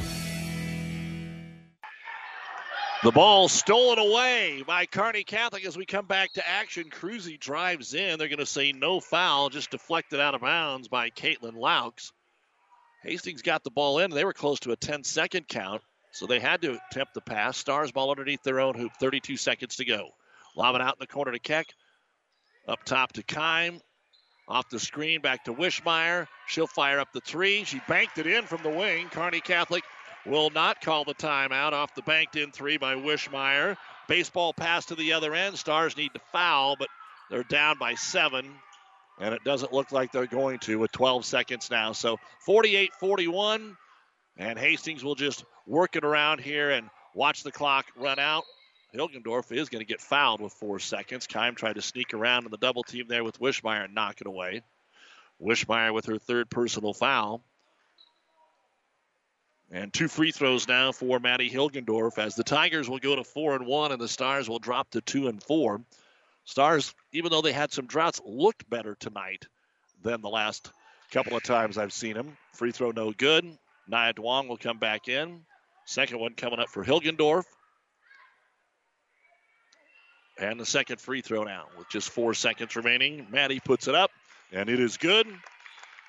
The ball stolen away by Kearney Catholic as we come back to action. Cruzy drives in. They're going to say no foul, just deflected out of bounds by Caitlin Laux. Hastings got the ball in. They were close to a 10 second count, so they had to attempt the pass. Stars ball underneath their own hoop. 32 seconds to go. Lob it out in the corner to Keck. Up top to Kime. Off the screen, back to Wishmeyer. She'll fire up the three. She banked it in from the wing. Carney Catholic will not call the timeout off the banked in three by Wishmeyer. Baseball pass to the other end. Stars need to foul, but they're down by seven. And it doesn't look like they're going to with 12 seconds now. So 48 41. And Hastings will just work it around here and watch the clock run out. Hilgendorf is going to get fouled with four seconds. Kime tried to sneak around in the double team there with Wishmeyer and knock it away. Wishmeyer with her third personal foul. And two free throws now for Maddie Hilgendorf as the Tigers will go to four and one and the Stars will drop to two and four. Stars, even though they had some droughts, looked better tonight than the last couple of times I've seen them. Free throw no good. Nia Duong will come back in. Second one coming up for Hilgendorf. And the second free throw now with just four seconds remaining. Maddie puts it up, and it is good.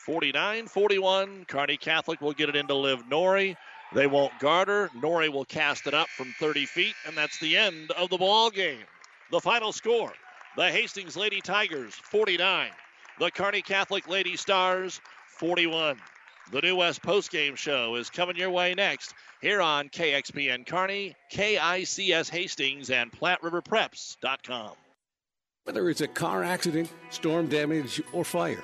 49 41. Kearney Catholic will get it into Liv Nori. They won't guard her. Nori will cast it up from 30 feet, and that's the end of the ball game. The final score the Hastings Lady Tigers 49, the Kearney Catholic Lady Stars 41. The New West postgame show is coming your way next here on KXPN Kearney, KICS Hastings, and PlatteRiverPreps.com. Whether it's a car accident, storm damage, or fire,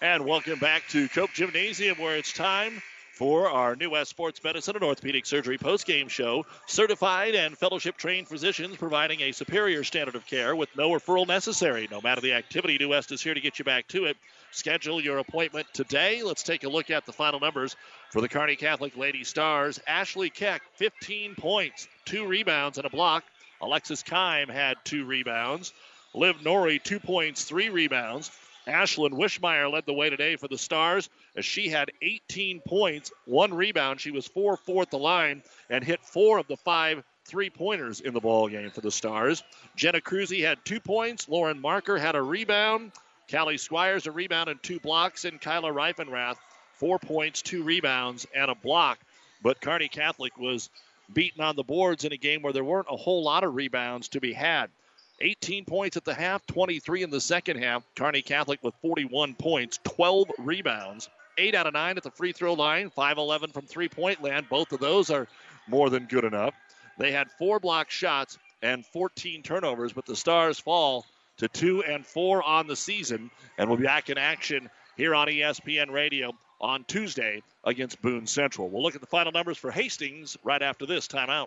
And welcome back to Cope Gymnasium, where it's time for our New West Sports Medicine and Orthopedic Surgery postgame show. Certified and fellowship trained physicians providing a superior standard of care with no referral necessary. No matter the activity, New West is here to get you back to it. Schedule your appointment today. Let's take a look at the final numbers for the Kearney Catholic Lady Stars. Ashley Keck, 15 points, two rebounds, and a block. Alexis Kime had two rebounds. Liv Nori, two points, three rebounds. Ashlyn Wishmeyer led the way today for the Stars as she had 18 points, one rebound. She was 4 4 at the line and hit four of the five three pointers in the ball game for the Stars. Jenna Cruzy had two points. Lauren Marker had a rebound. Callie Squires a rebound and two blocks. And Kyla Reifenrath, four points, two rebounds, and a block. But Kearney Catholic was beaten on the boards in a game where there weren't a whole lot of rebounds to be had. 18 points at the half, 23 in the second half. Kearney Catholic with 41 points, 12 rebounds, 8 out of 9 at the free throw line, 5 11 from three point land. Both of those are more than good enough. They had four block shots and 14 turnovers, but the Stars fall to 2 and 4 on the season and we'll be back in action here on ESPN Radio on Tuesday against Boone Central. We'll look at the final numbers for Hastings right after this timeout.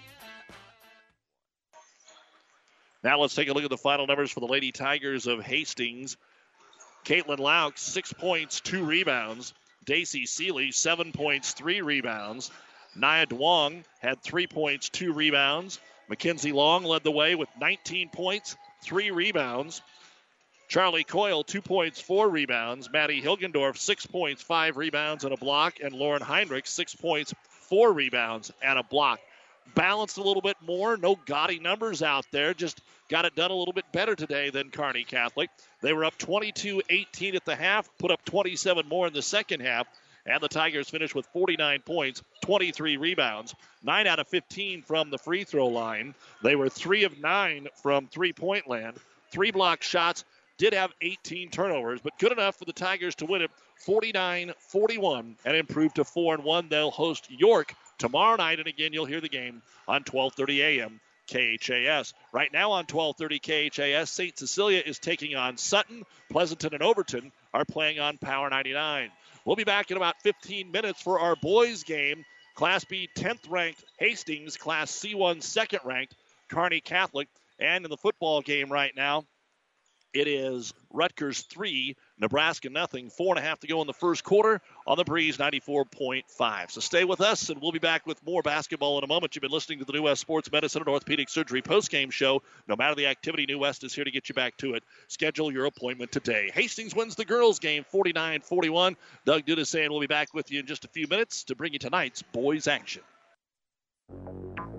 Now let's take a look at the final numbers for the Lady Tigers of Hastings. Caitlin Laux, six points, two rebounds. Daisy Seeley, seven points, three rebounds. Nia Duong had three points, two rebounds. Mackenzie Long led the way with 19 points, three rebounds. Charlie Coyle, two points, four rebounds. Maddie Hilgendorf, six points, five rebounds, and a block. And Lauren Heinrich, six points, four rebounds, and a block. Balanced a little bit more. No gaudy numbers out there. Just got it done a little bit better today than Kearney Catholic. They were up 22 18 at the half, put up 27 more in the second half. And the Tigers finished with 49 points, 23 rebounds, 9 out of 15 from the free throw line. They were 3 of 9 from three point land, three block shots, did have 18 turnovers, but good enough for the Tigers to win it 49 41 and improve to 4 and 1. They'll host York tomorrow night, and again, you'll hear the game on 12:30 a.m. KHAS. Right now on 12:30 KHAS, St. Cecilia is taking on Sutton. Pleasanton and Overton are playing on Power 99. We'll be back in about 15 minutes for our boys game. Class B 10th ranked Hastings, Class C1 second ranked Kearney Catholic. And in the football game right now, it is Rutgers 3, Nebraska nothing. Four and a half to go in the first quarter on the Breeze 94.5. So stay with us, and we'll be back with more basketball in a moment. You've been listening to the New West Sports Medicine and Orthopedic Surgery postgame show. No matter the activity, New West is here to get you back to it. Schedule your appointment today. Hastings wins the girls' game 49 41. Doug Duda saying we'll be back with you in just a few minutes to bring you tonight's boys' action.